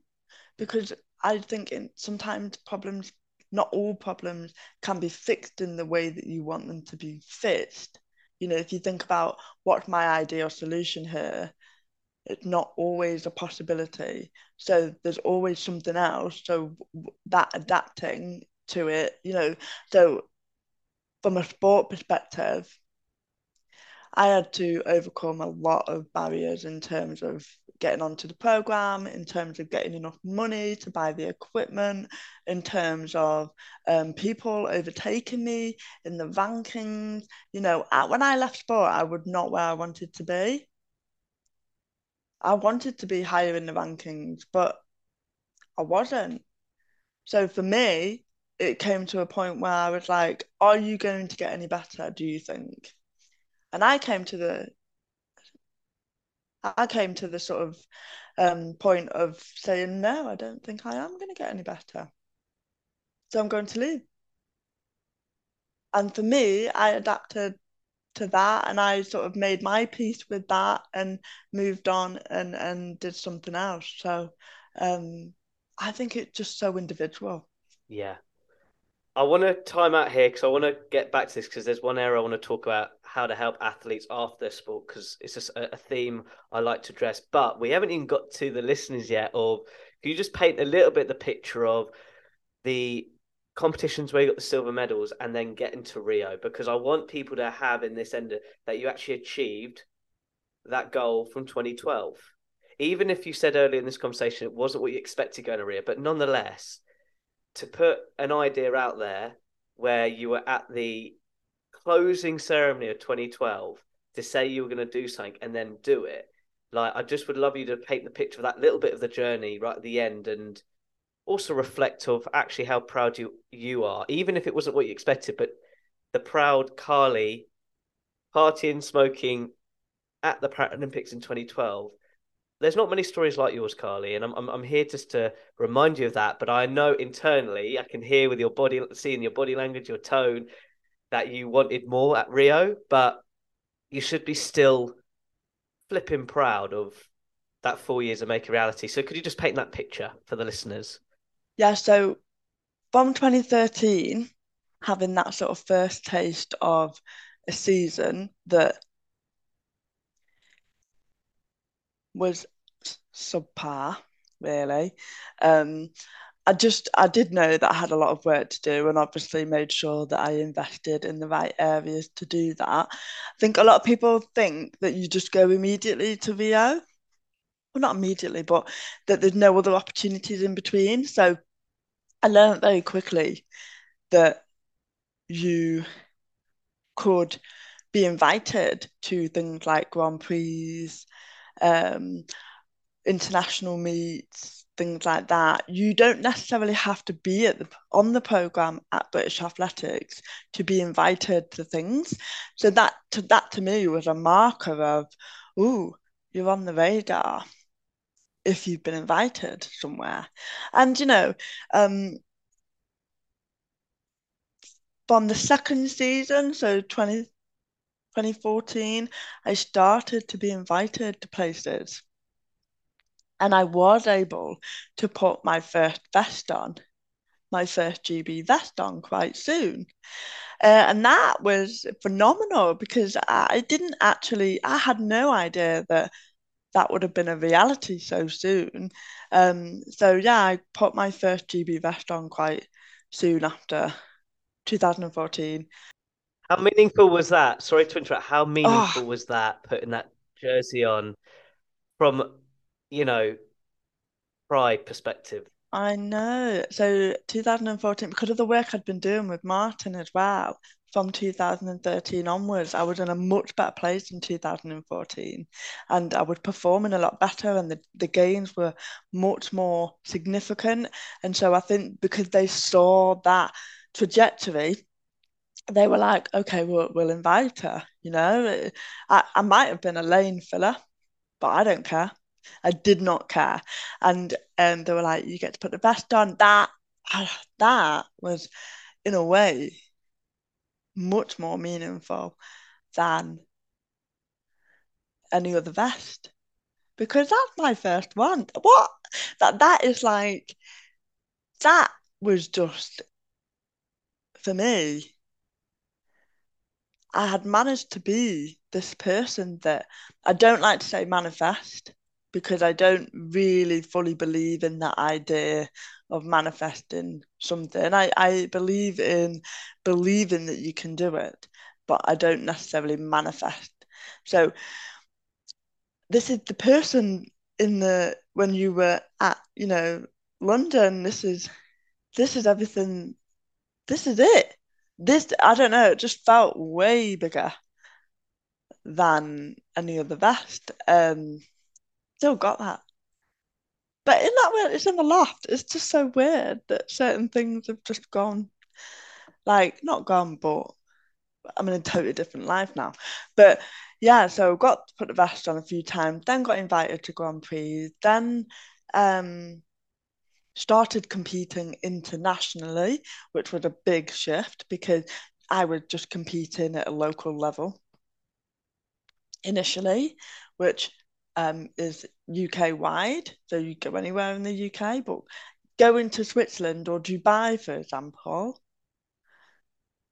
Because I think in, sometimes problems, not all problems, can be fixed in the way that you want them to be fixed. You know, if you think about what's my ideal solution here, it's not always a possibility. So there's always something else. So that adapting to it, you know, so from a sport perspective, I had to overcome a lot of barriers in terms of getting onto the program, in terms of getting enough money to buy the equipment, in terms of um, people overtaking me in the rankings. You know, when I left sport, I was not where I wanted to be. I wanted to be higher in the rankings, but I wasn't. So for me, it came to a point where I was like, Are you going to get any better, do you think? And I came to the I came to the sort of um, point of saying, no, I don't think I am going to get any better. So I'm going to leave. And for me, I adapted to that and I sort of made my peace with that and moved on and, and did something else. So um, I think it's just so individual. Yeah. I want to time out here because I want to get back to this because there's one area I want to talk about how to help athletes after sport because it's just a, a, theme I like to address. But we haven't even got to the listeners yet. Or can you just paint a little bit the picture of the competitions where you got the silver medals and then getting to Rio? Because I want people to have in this end that you actually achieved that goal from 2012. Even if you said earlier in this conversation it wasn't what you expected going to Rio, but nonetheless, to put an idea out there where you were at the closing ceremony of 2012 to say you were going to do something and then do it. Like, I just would love you to paint the picture of that little bit of the journey right at the end and also reflect of actually how proud you you are, even if it wasn't what you expected, but the proud Carly partying, smoking at the Paralympics in 2012. There's not many stories like yours, Carly, and I'm, I'm I'm here just to remind you of that. But I know internally, I can hear with your body, seeing your body language, your tone, that you wanted more at Rio, but you should be still flipping proud of that four years of making reality. So could you just paint that picture for the listeners? Yeah, so from 2013, having that sort of first taste of a season that was subpar, really. Um, I just I did know that I had a lot of work to do and obviously made sure that I invested in the right areas to do that. I think a lot of people think that you just go immediately to Rio, Well, not immediately, but that there's no other opportunities in between. So I learned very quickly that you could be invited to things like Grand Prix, um, international meets, things like that. You don't necessarily have to be the on the program at British Athletics to be invited to things. So that to that to me was a marker of, oh, you're on the radar if you've been invited somewhere. And you know, um, from the second season, so 20, 2014, I started to be invited to places and I was able to put my first vest on, my first GB vest on quite soon. Uh, and that was phenomenal because I didn't actually, I had no idea that that would have been a reality so soon. Um, so yeah, I put my first GB vest on quite soon after 2014. How meaningful was that? Sorry to interrupt. How meaningful oh. was that putting that jersey on from you know, pride perspective. I know. So 2014, because of the work I'd been doing with Martin as well, from 2013 onwards, I was in a much better place in 2014 and I was performing a lot better and the, the gains were much more significant. And so I think because they saw that trajectory, they were like, okay, we'll, we'll invite her. You know, I, I might have been a lane filler, but I don't care. I did not care. And um, they were like, you get to put the best on. That that was, in a way, much more meaningful than any other vest because that's my first one. What that that is like that was just for me. I had managed to be this person that I don't like to say manifest because I don't really fully believe in that idea of manifesting something. I, I believe in believing that you can do it, but I don't necessarily manifest. So this is the person in the when you were at, you know, London, this is this is everything this is it. This I don't know, it just felt way bigger than any other vest. Um still got that. But in that way, it's in the loft. It's just so weird that certain things have just gone, like not gone, but I'm in a totally different life now. But yeah, so got to put the vest on a few times, then got invited to Grand Prix, then um started competing internationally, which was a big shift because I was just competing at a local level initially, which um, is UK wide, so you go anywhere in the UK, but going to Switzerland or Dubai, for example,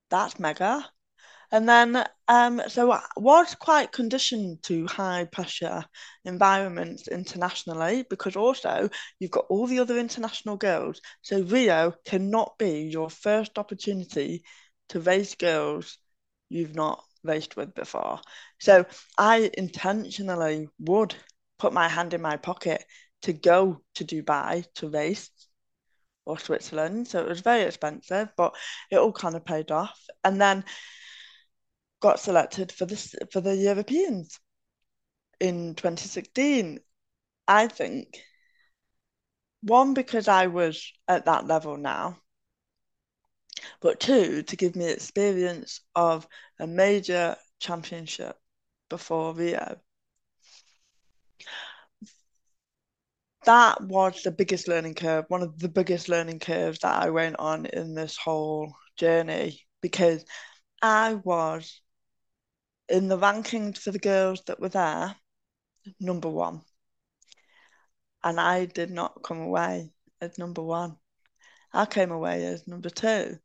that's mega. And then, um, so I was quite conditioned to high pressure environments internationally because also you've got all the other international girls. So Rio cannot be your first opportunity to race girls you've not raced with before. So I intentionally would put my hand in my pocket to go to Dubai to race or Switzerland. So it was very expensive, but it all kind of paid off. And then got selected for this for the Europeans in 2016. I think one because I was at that level now, but two to give me experience of a major championship before Rio. That was the biggest learning curve, one of the biggest learning curves that I went on in this whole journey because I was in the rankings for the girls that were there, number one. And I did not come away as number one. I came away as number two.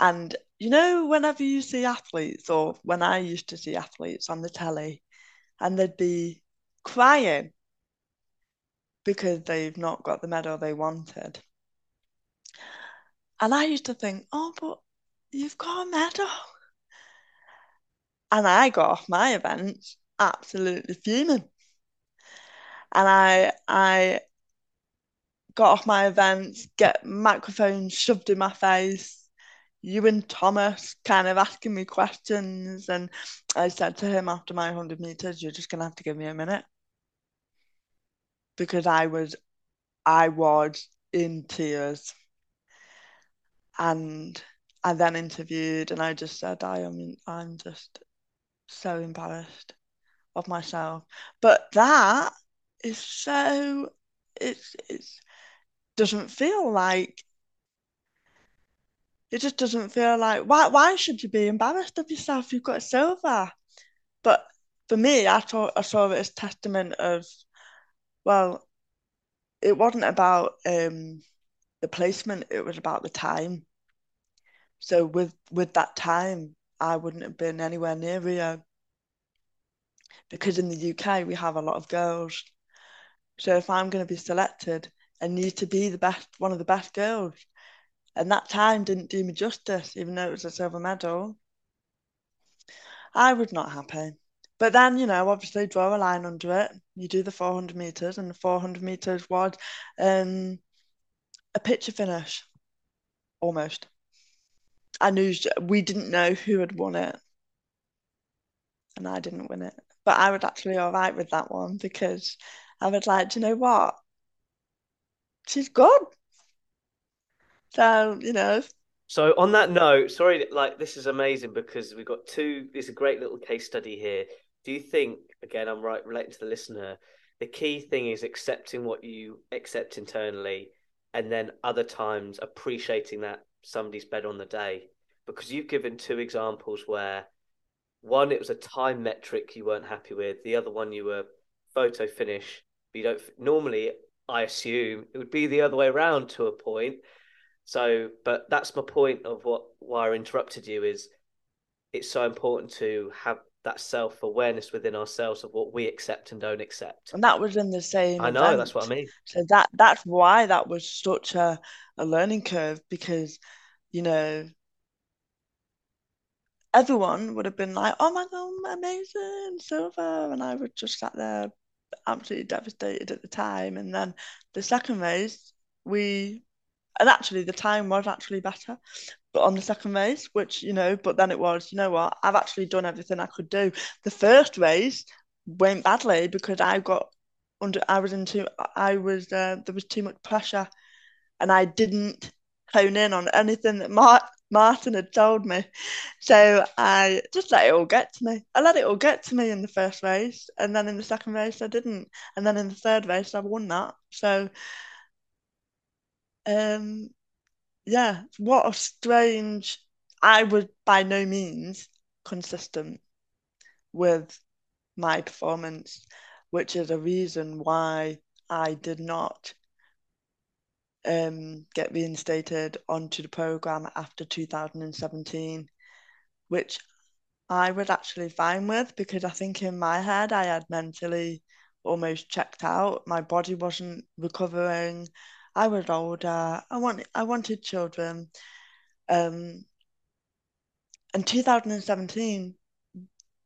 And you know, whenever you see athletes, or when I used to see athletes on the telly, and they'd be crying because they've not got the medal they wanted. And I used to think, oh, but you've got a medal. And I got off my event absolutely fuming. And I I got off my event, get microphones shoved in my face, You and Thomas kind of asking me questions. And I said to him after my 100 meters, you're just to have to give me a minute. Because I was, I was in tears. And I then interviewed and I just said, I am, I'm just so embarrassed of myself. But that is so it's it's doesn't feel like it just doesn't feel like why why should you be embarrassed of yourself? You've got silver. But for me, I thought I saw it as testament of well, it wasn't about um the placement, it was about the time. So with with that time, I wouldn't have been anywhere near Rio. Because in the UK, we have a lot of girls. So if I'm going to be selected, I need to be the best, one of the best girls. And that time didn't do me justice, even though it was a silver medal. I was not happy. But then, you know, obviously draw a line under it. You do the 400 meters, and the 400 meters was um, a picture finish, almost. I knew we didn't know who had won it, and I didn't win it. But I was actually all right with that one because I was like, do you know what? She's gone. So, you know. So on that note, sorry, like this is amazing because we've got two. It's a great little case study here. Do you think, again, I'm right relating to the listener, the key thing is accepting what you accept internally, and then other times appreciating that somebody's better on the day? Because you've given two examples where one, it was a time metric you weren't happy with. The other one, you were photo finish. But you don't normally. I assume it would be the other way around to a point. So, but that's my point of what why I interrupted you is it's so important to have that self awareness within ourselves of what we accept and don't accept. And that was in the same. I know event. that's what I mean. So that that's why that was such a, a learning curve because, you know, everyone would have been like, "Oh my god, amazing, silver," and I would just sat there absolutely devastated at the time. And then the second race, we and actually the time was actually better but on the second race which you know but then it was you know what i've actually done everything i could do the first race went badly because i got under i was into i was uh, there was too much pressure and i didn't hone in on anything that Mark, martin had told me. So i just let it all get to me. I let it all get to me in the first race and then in the second race i didn't. And then in the third race i won that. So um, yeah, what a strange. I was by no means consistent with my performance, which is a reason why I did not um, get reinstated onto the program after 2017, which I was actually fine with because I think in my head I had mentally almost checked out. My body wasn't recovering. I was older. I want I wanted children. Um, in 2017,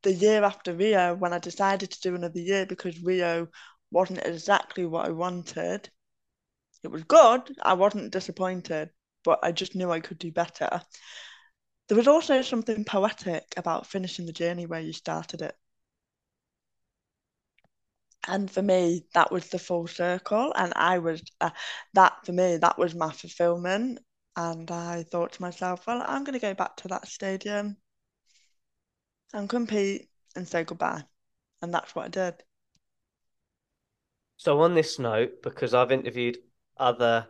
the year after Rio, when I decided to do another year because Rio wasn't exactly what I wanted, it was good. I wasn't disappointed, but I just knew I could do better. There was also something poetic about finishing the journey where you started it and for me that was the full circle and i was uh, that for me that was my fulfillment and i thought to myself well i'm going to go back to that stadium and compete and say goodbye and that's what i did so on this note because i've interviewed other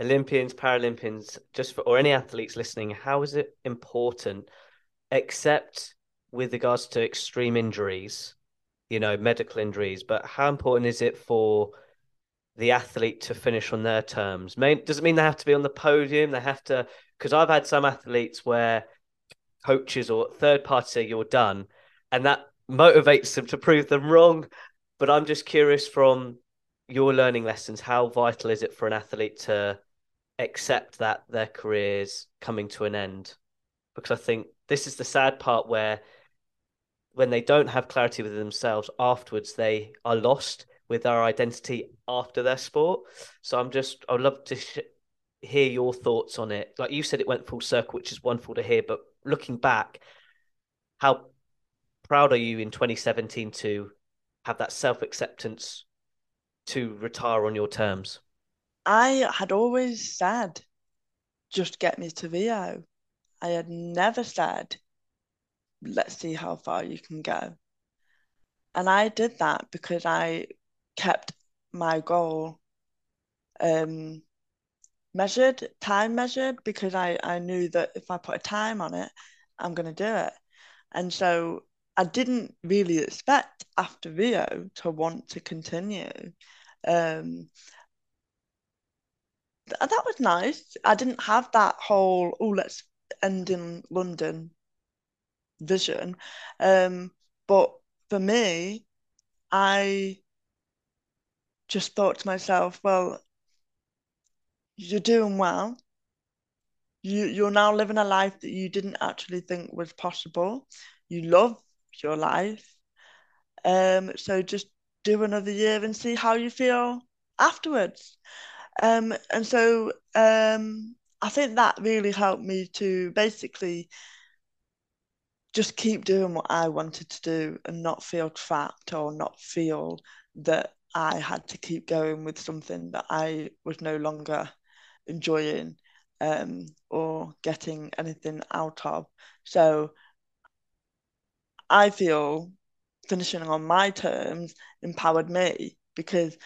olympians paralympians just for or any athletes listening how is it important except with regards to extreme injuries you know, medical injuries, but how important is it for the athlete to finish on their terms? does it mean they have to be on the podium? They have to, because I've had some athletes where coaches or third party say you're done, and that motivates them to prove them wrong. But I'm just curious from your learning lessons, how vital is it for an athlete to accept that their career's coming to an end? Because I think this is the sad part where when they don't have clarity with themselves afterwards, they are lost with their identity after their sport. So I'm just, I'd love to sh- hear your thoughts on it. Like you said, it went full circle, which is wonderful to hear. But looking back, how proud are you in 2017 to have that self acceptance to retire on your terms? I had always said, just get me to Rio. I had never said, let's see how far you can go. And I did that because I kept my goal um, measured, time measured, because I, I knew that if I put a time on it, I'm going to do it. And so I didn't really expect after Rio to want to continue. Um, th- that was nice. I didn't have that whole, oh, let's end in London vision. Um, but for me, I just thought to myself, well, you're doing well. You you're now living a life that you didn't actually think was possible. You love your life. Um, so just do another year and see how you feel afterwards. Um, and so um, I think that really helped me to basically just keep doing what I wanted to do and not feel trapped or not feel that I had to keep going with something that I was no longer enjoying um, or getting anything out of. So I feel finishing on my terms empowered me because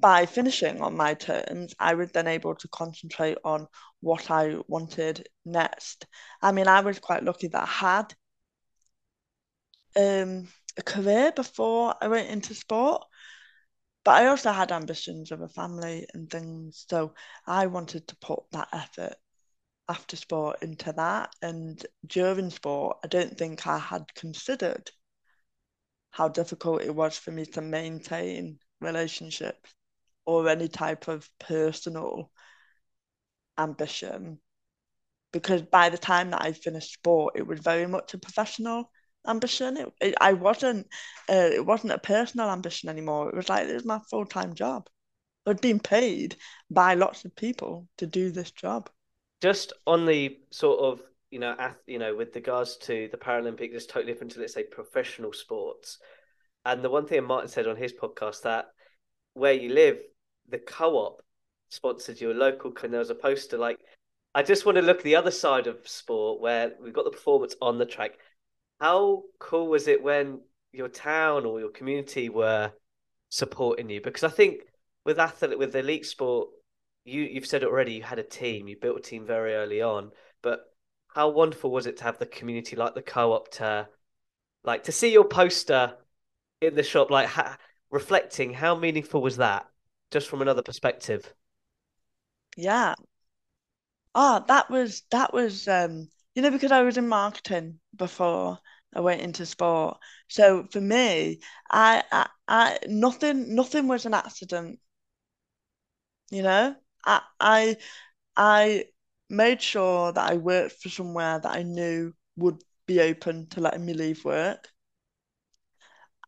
by finishing on my terms, I was then able to concentrate on what I wanted next. I mean, I was quite lucky that I had um, a career before I went into sport, but I also had ambitions of a family and things. So I wanted to put that effort after sport into that. And during sport, I don't think I had considered how difficult it was for me to maintain relationships or any type of personal ambition because by the time that I finished sport, it was very much a professional ambition. It, it I wasn't uh, it wasn't a personal ambition anymore. It was like it was my full time job. I'd been paid by lots of people to do this job. Just on the sort of you know, ath- you know, with regards to the Paralympics, it's totally different to let's say professional sports. And the one thing Martin said on his podcast that where you live, the co-op sponsored your local. And there was a poster like, I just want to look the other side of sport where we've got the performance on the track. How cool was it when your town or your community were supporting you? Because I think with athlete with elite sport, you you've said already. You had a team. You built a team very early on. But how wonderful was it to have the community like the co-op to like to see your poster in the shop like ha- reflecting how meaningful was that just from another perspective yeah oh that was that was um you know because i was in marketing before i went into sport so for me i i, I nothing nothing was an accident you know i i i made sure that i worked for somewhere that i knew would be open to letting me leave work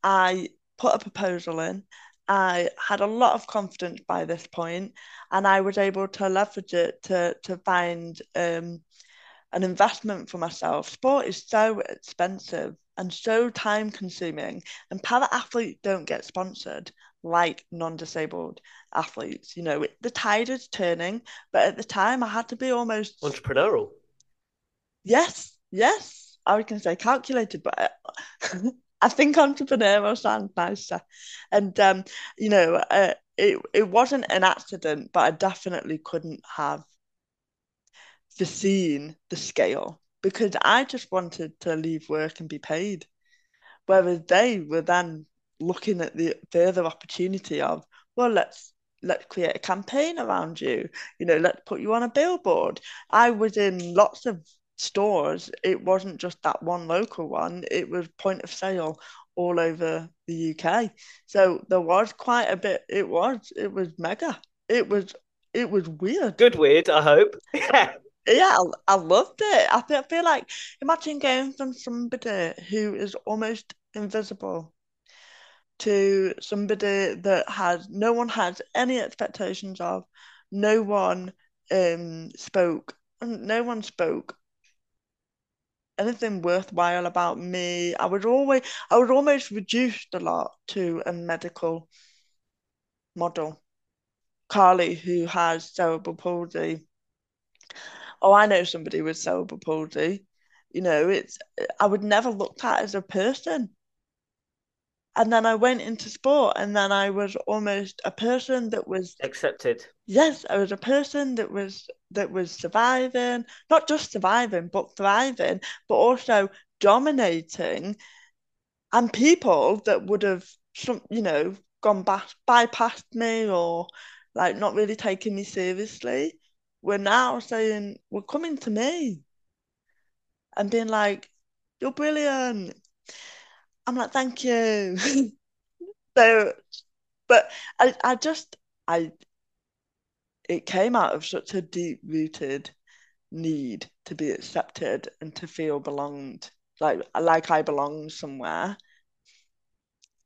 I put a proposal in. I had a lot of confidence by this point, and I was able to leverage it to to find um, an investment for myself. Sport is so expensive and so time consuming, and para athletes don't get sponsored like non-disabled athletes. You know, the tide is turning, but at the time I had to be almost entrepreneurial. Yes, yes, I was going to say calculated, but I think entrepreneurial sounds nicer. And um, you know, uh, it it wasn't an accident, but I definitely couldn't have foreseen the scale because I just wanted to leave work and be paid. Whereas they were then looking at the further opportunity of, well, let's let's create a campaign around you. You know, let's put you on a billboard. I was in lots of stores, it wasn't just that one local one, it was point of sale all over the UK. So there was quite a bit, it was, it was mega. It was, it was weird. Good weird, I hope. Yeah. Yeah, I, I loved it. I feel, I feel like imagine going from somebody who is almost invisible to somebody that has no one had any expectations of, no one um spoke, no one spoke anything worthwhile about me. I was always I was almost reduced a lot to a medical model. Carly, who has cerebral palsy. Oh, I know somebody with cerebral palsy. You know, it's I would never looked at as a person. And then I went into sport, and then I was almost a person that was accepted. Yes, I was a person that was that was surviving, not just surviving, but thriving, but also dominating. And people that would have, some, you know, gone back, bypassed me or like not really taking me seriously were now saying, "We're coming to me," and being like, "You're brilliant." I'm like, thank you. so, but I, I just, I, it came out of such a deep rooted need to be accepted and to feel belonged, like, like I belong somewhere.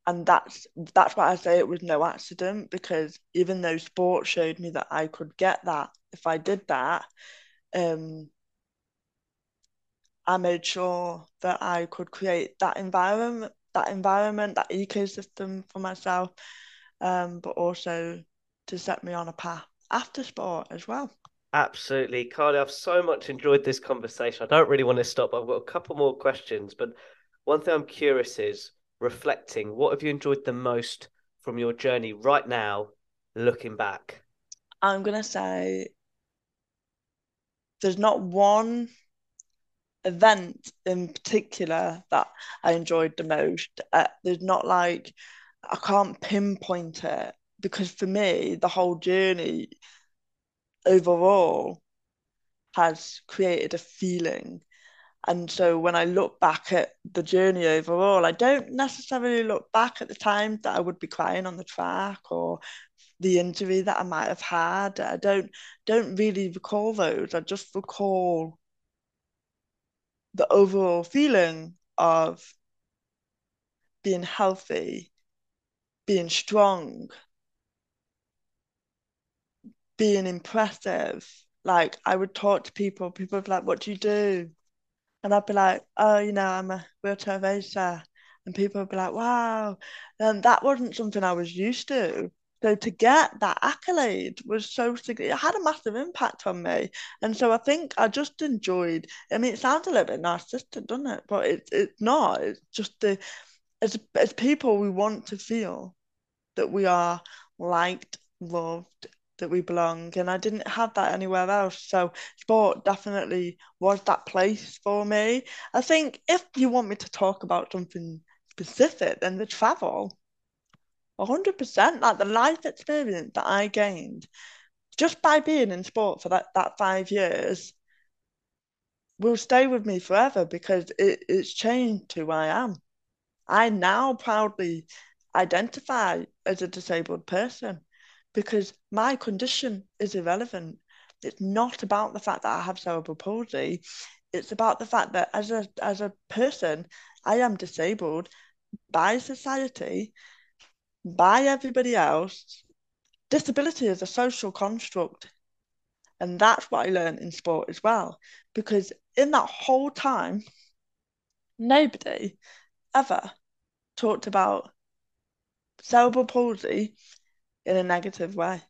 And that's that's why I say it was no accident because even though sport showed me that I could get that if I did that, um, I made sure that I could create that environment, that environment, that ecosystem for myself, um, but also to set me on a path after sport as well. Absolutely, Carly. I've so much enjoyed this conversation. I don't really want to stop. I've got a couple more questions, but one thing I'm curious is reflecting. What have you enjoyed the most from your journey right now, looking back? I'm gonna say there's not one event in particular that I enjoyed the most. Uh, there's not like I can't pinpoint it because for me, the whole journey overall has created a feeling. And so when I look back at the journey overall, I don't necessarily look back at the time that I would be crying on the track or the injury that I might have had. I don't don't really recall those. I just recall the overall feeling of being healthy, being strong, being impressive. Like I would talk to people, people would be like, What do you do? And I'd be like, Oh, you know, I'm a wheelchair racer. And people would be like, Wow. And that wasn't something I was used to. So to get that accolade was so it had a massive impact on me. And so I think I just enjoyed. I mean, it sounds a little bit narcissistic, doesn't it? But it, it's not. It's just the as as people we want to feel that we are liked, loved, that we belong. And I didn't have that anywhere else. So sport definitely was that place for me. I think if you want me to talk about something specific, then the travel. 100% like the life experience that I gained just by being in sport for that, that five years will stay with me forever because it, it's changed who I am. I now proudly identify as a disabled person because my condition is irrelevant. It's not about the fact that I have cerebral palsy. It's about the fact that as a as a person, I am disabled by society, by everybody else. Disability is a social construct. And that's what I learned in sport as well. Because in that whole time, nobody ever talked about cerebral palsy in a negative way.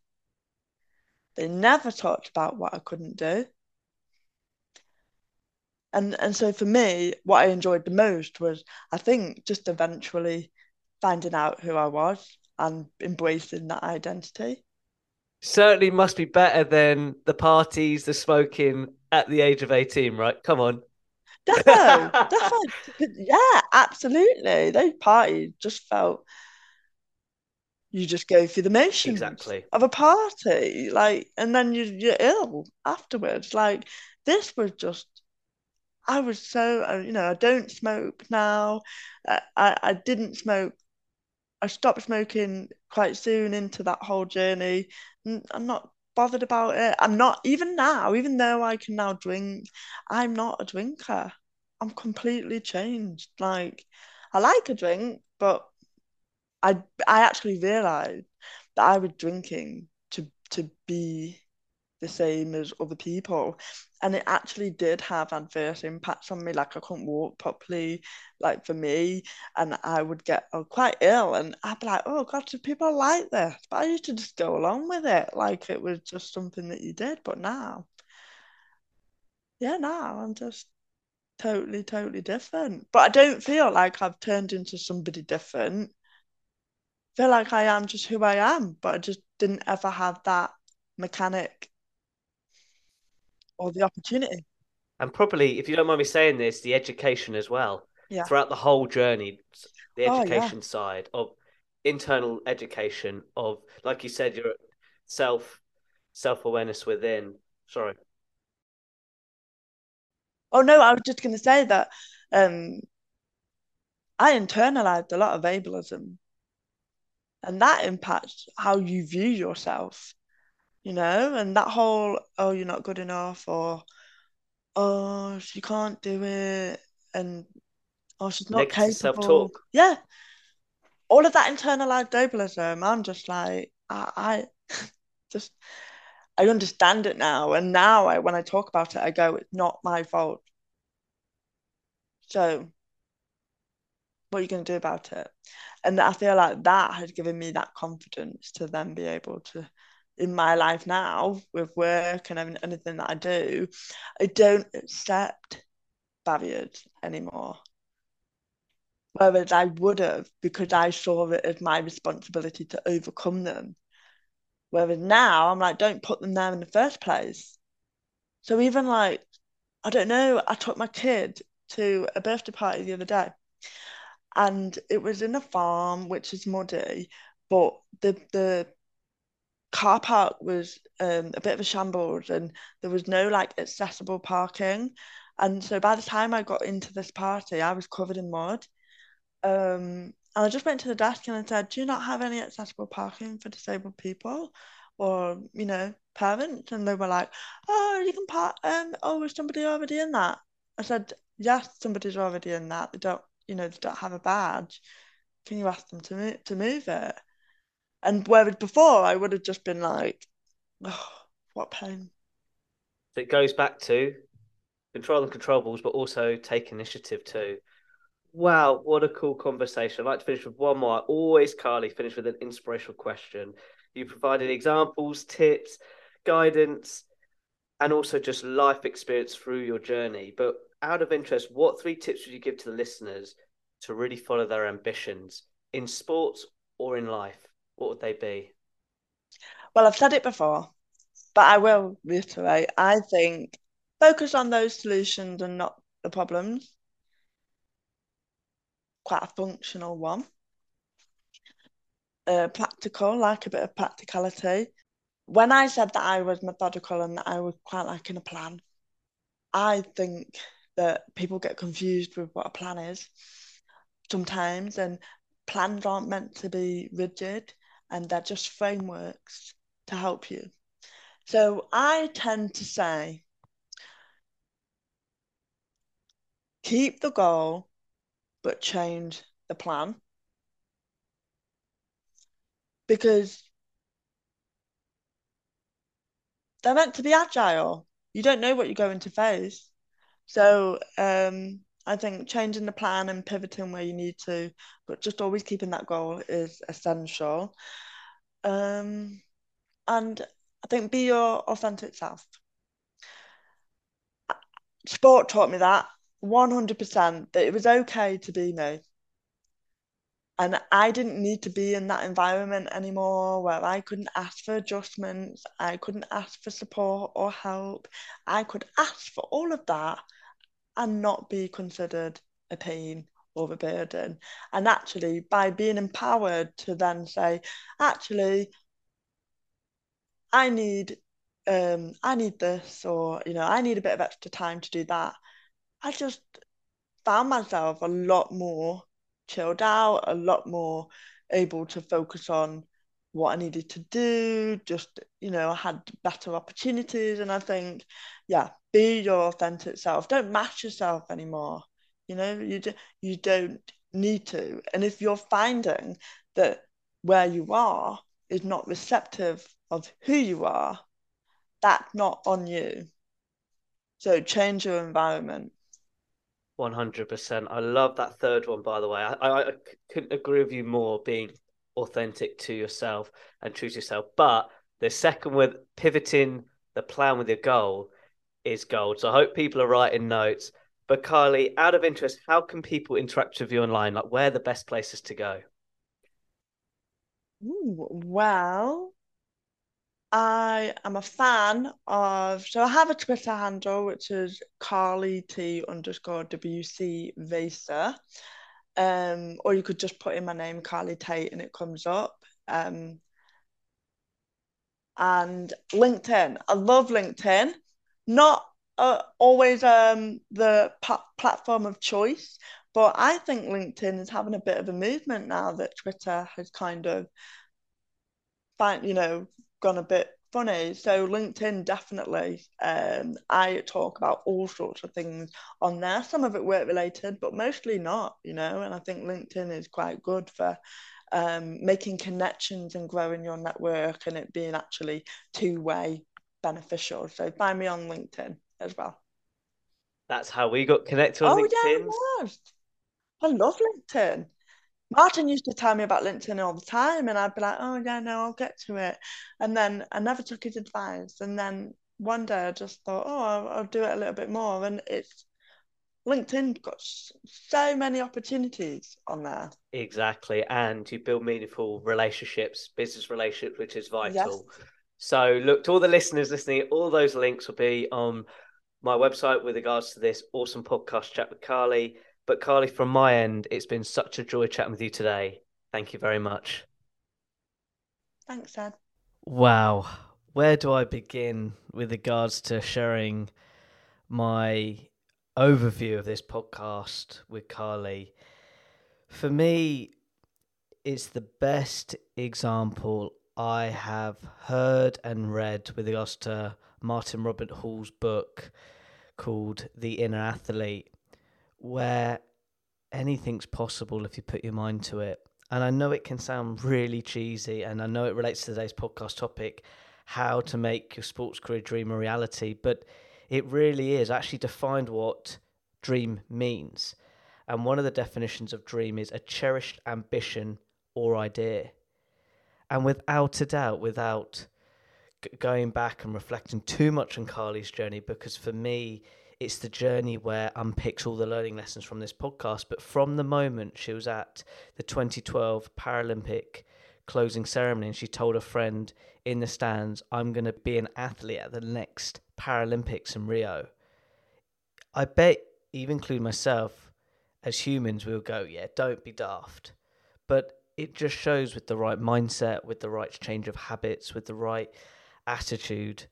They never talked about what I couldn't do. And and so for me, what I enjoyed the most was I think just eventually finding out who I was and embracing that identity. Certainly must be better than the parties, the smoking at the age of 18, right? Come on. Definitely, definitely. Yeah, absolutely. Those parties just felt you just go through the motions exactly. of a party, like, and then you you're ill afterwards. Like this was just, I was so uh, you know I don't smoke now. I I didn't smoke. I stopped smoking quite soon into that whole journey. I'm not bothered about it. I'm not even now, even though I can now drink. I'm not a drinker. I'm completely changed. Like I like a drink, but I I actually realized that I was drinking to to be the same as other people. And it actually did have adverse impacts on me like I couldn't walk properly like for me. And I would get oh, quite ill and I'd be like oh god do people like this? But I used to just go along with it like it was just something that you did. But now yeah now I'm just totally totally different. But I don't feel like I've turned into somebody different. Feel like I am just who I am, but I just didn't ever have that mechanic or the opportunity. And probably, if you don't mind me saying this, the education as well. Yeah. Throughout the whole journey, the education oh, yeah. side of internal education of, like you said, your self self awareness within. Sorry. Oh no, I was just going to say that um, I internalized a lot of ableism and that impacts how you view yourself you know and that whole oh you're not good enough or oh she can't do it and oh she's not Negative capable. self-talk. yeah. All of that internalized ableism. I'm just like i, I just i understand it now. And now I, when i talk about it i go it's not my fault. So what are you going to do about it? And I feel like that has given me that confidence to then be able to in my life now with work and anything that I do, I don't accept barriers anymore. Whereas I would have because I saw it as my responsibility to overcome them. Whereas now I'm like, don't put them there in the first place. So even like, I don't know, I took my kid to a birthday party the other day and it was in a farm which is muddy, but the the car park was um, a bit of a shambles and there was no like accessible parking. And so by the time I got into this party, I was covered in mud. Um, and I just went to the desk and I said, Do you not have any accessible parking for disabled people or, you know, parents? And they were like, Oh, you can park. Um, oh, is somebody already in that? I said, yes, somebody's already in that. They don't, you know, they don't have a badge. Can you ask them to move, to move it? And whereas before, I would have just been like, oh, what pain. It goes back to control the controllables, but also take initiative too. Wow, what a cool conversation. I'd like to finish with one more. I always, Carly, finish with an inspirational question. You provided examples, tips, guidance, and also just life experience through your journey. But out of interest, what three tips would you give to the listeners to really follow their ambitions in sports or in life? What would they be? Well, I've said it before, but I will reiterate. I think focus on those solutions and not the problems. Quite a functional one. Uh, practical, like a bit of practicality. When I said that I was methodical and that I was quite liking a plan, I think that people get confused with what a plan is sometimes, and plans aren't meant to be rigid and they're just frameworks to help you. So I tend to say keep the goal, but change the plan. Because they're meant to be agile. You don't know what you're going to face. So um, I think changing the plan and pivoting where you need to, but just always keeping that goal is essential. Um, and I think be your authentic self. Sport taught me that 100% that it was okay to be me. And I didn't need to be in that environment anymore where I couldn't ask for adjustments, I couldn't ask for support or help. I could ask for all of that and not be considered a pain or a burden. And actually, by being empowered to then say, actually, I need um I need this or you know I need a bit of extra time to do that. I just found myself a lot more chilled out, a lot more able to focus on what I needed to do, just, you know, I had better opportunities. And I think, yeah, be your authentic self. Don't match yourself anymore. You know, you, do, you don't need to. And if you're finding that where you are is not receptive of who you are, that's not on you. So change your environment. 100%. I love that third one, by the way. I, I, I couldn't agree with you more being authentic to yourself and true to yourself. But the second with pivoting the plan with your goal is gold. So I hope people are writing notes. But Carly, out of interest, how can people interact with you online? Like, where are the best places to go? Ooh, well, I am a fan of, so I have a Twitter handle, which is Carly T underscore WC Vesa. Um, or you could just put in my name, Carly Tait, and it comes up. Um, and LinkedIn. I love LinkedIn. Not uh, always um, the pa- platform of choice, but I think LinkedIn is having a bit of a movement now that Twitter has kind of, find, you know, gone a bit funny. So LinkedIn definitely. Um, I talk about all sorts of things on there. Some of it work related, but mostly not. You know, and I think LinkedIn is quite good for um, making connections and growing your network, and it being actually two way beneficial. So find me on LinkedIn as well. That's how we got connected on oh, LinkedIn. yeah, it was. I love LinkedIn. Martin used to tell me about LinkedIn all the time, and I'd be like, "Oh yeah, no, I'll get to it," and then I never took his advice. And then one day I just thought, "Oh, I'll, I'll do it a little bit more," and it's LinkedIn got so many opportunities on there. Exactly, and you build meaningful relationships, business relationships, which is vital. Yes. So, look to all the listeners listening. All those links will be on my website with regards to this awesome podcast chat with Carly. But Carly, from my end, it's been such a joy chatting with you today. Thank you very much. Thanks, Ed. Wow. Where do I begin with regards to sharing my overview of this podcast with Carly? For me, it's the best example I have heard and read with regards to Martin Robert Hall's book called The Inner Athlete where anything's possible if you put your mind to it. And I know it can sound really cheesy, and I know it relates to today's podcast topic how to make your sports career dream a reality, but it really is actually defined what dream means. And one of the definitions of dream is a cherished ambition or idea. And without a doubt, without g- going back and reflecting too much on Carly's journey, because for me, it's the journey where unpicks all the learning lessons from this podcast. But from the moment she was at the 2012 Paralympic closing ceremony and she told a friend in the stands, I'm going to be an athlete at the next Paralympics in Rio. I bet, even include myself, as humans, we'll go, yeah, don't be daft. But it just shows with the right mindset, with the right change of habits, with the right attitude,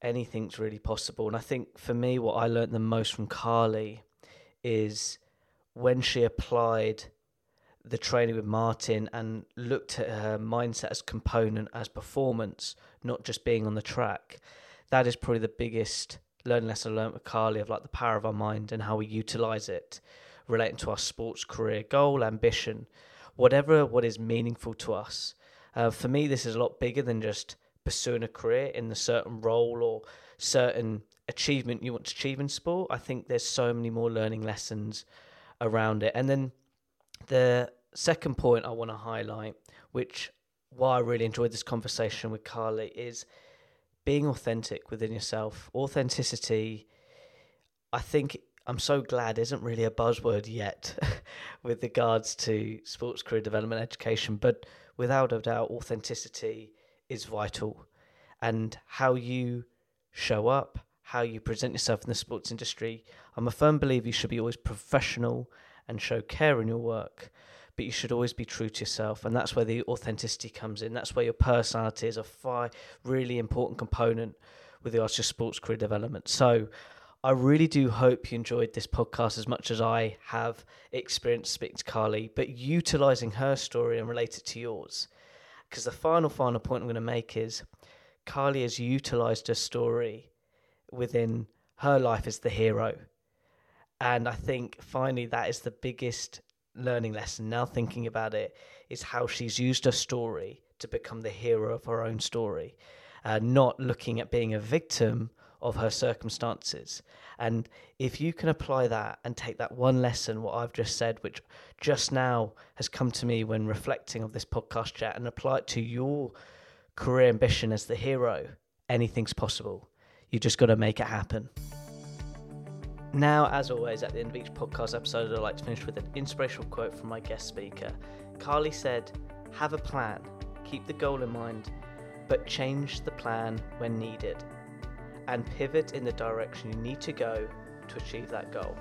anything's really possible. And I think for me, what I learned the most from Carly is when she applied the training with Martin and looked at her mindset as component, as performance, not just being on the track. That is probably the biggest learning lesson I learned with Carly of like the power of our mind and how we utilize it relating to our sports career goal, ambition, whatever what is meaningful to us. Uh, for me, this is a lot bigger than just pursuing a career in a certain role or certain achievement you want to achieve in sport. I think there's so many more learning lessons around it. And then the second point I want to highlight, which why I really enjoyed this conversation with Carly, is being authentic within yourself. Authenticity, I think I'm so glad isn't really a buzzword yet with regards to sports career development education, but without a doubt, authenticity is vital. And how you show up, how you present yourself in the sports industry, I'm a firm believer you should be always professional and show care in your work, but you should always be true to yourself. And that's where the authenticity comes in. That's where your personality is a fi- really important component with regards to sports career development. So, I really do hope you enjoyed this podcast as much as I have experienced speaking to Carly, but utilizing her story and relate it to yours. Because the final, final point I'm going to make is Carly has utilized her story within her life as the hero. And I think finally that is the biggest learning lesson now thinking about it is how she's used her story to become the hero of her own story, uh, not looking at being a victim of her circumstances. And if you can apply that and take that one lesson, what I've just said, which just now has come to me when reflecting of this podcast chat, and apply it to your career ambition as the hero, anything's possible. You just got to make it happen. Now, as always, at the end of each podcast episode, I'd like to finish with an inspirational quote from my guest speaker. Carly said, Have a plan, keep the goal in mind, but change the plan when needed and pivot in the direction you need to go to achieve that goal.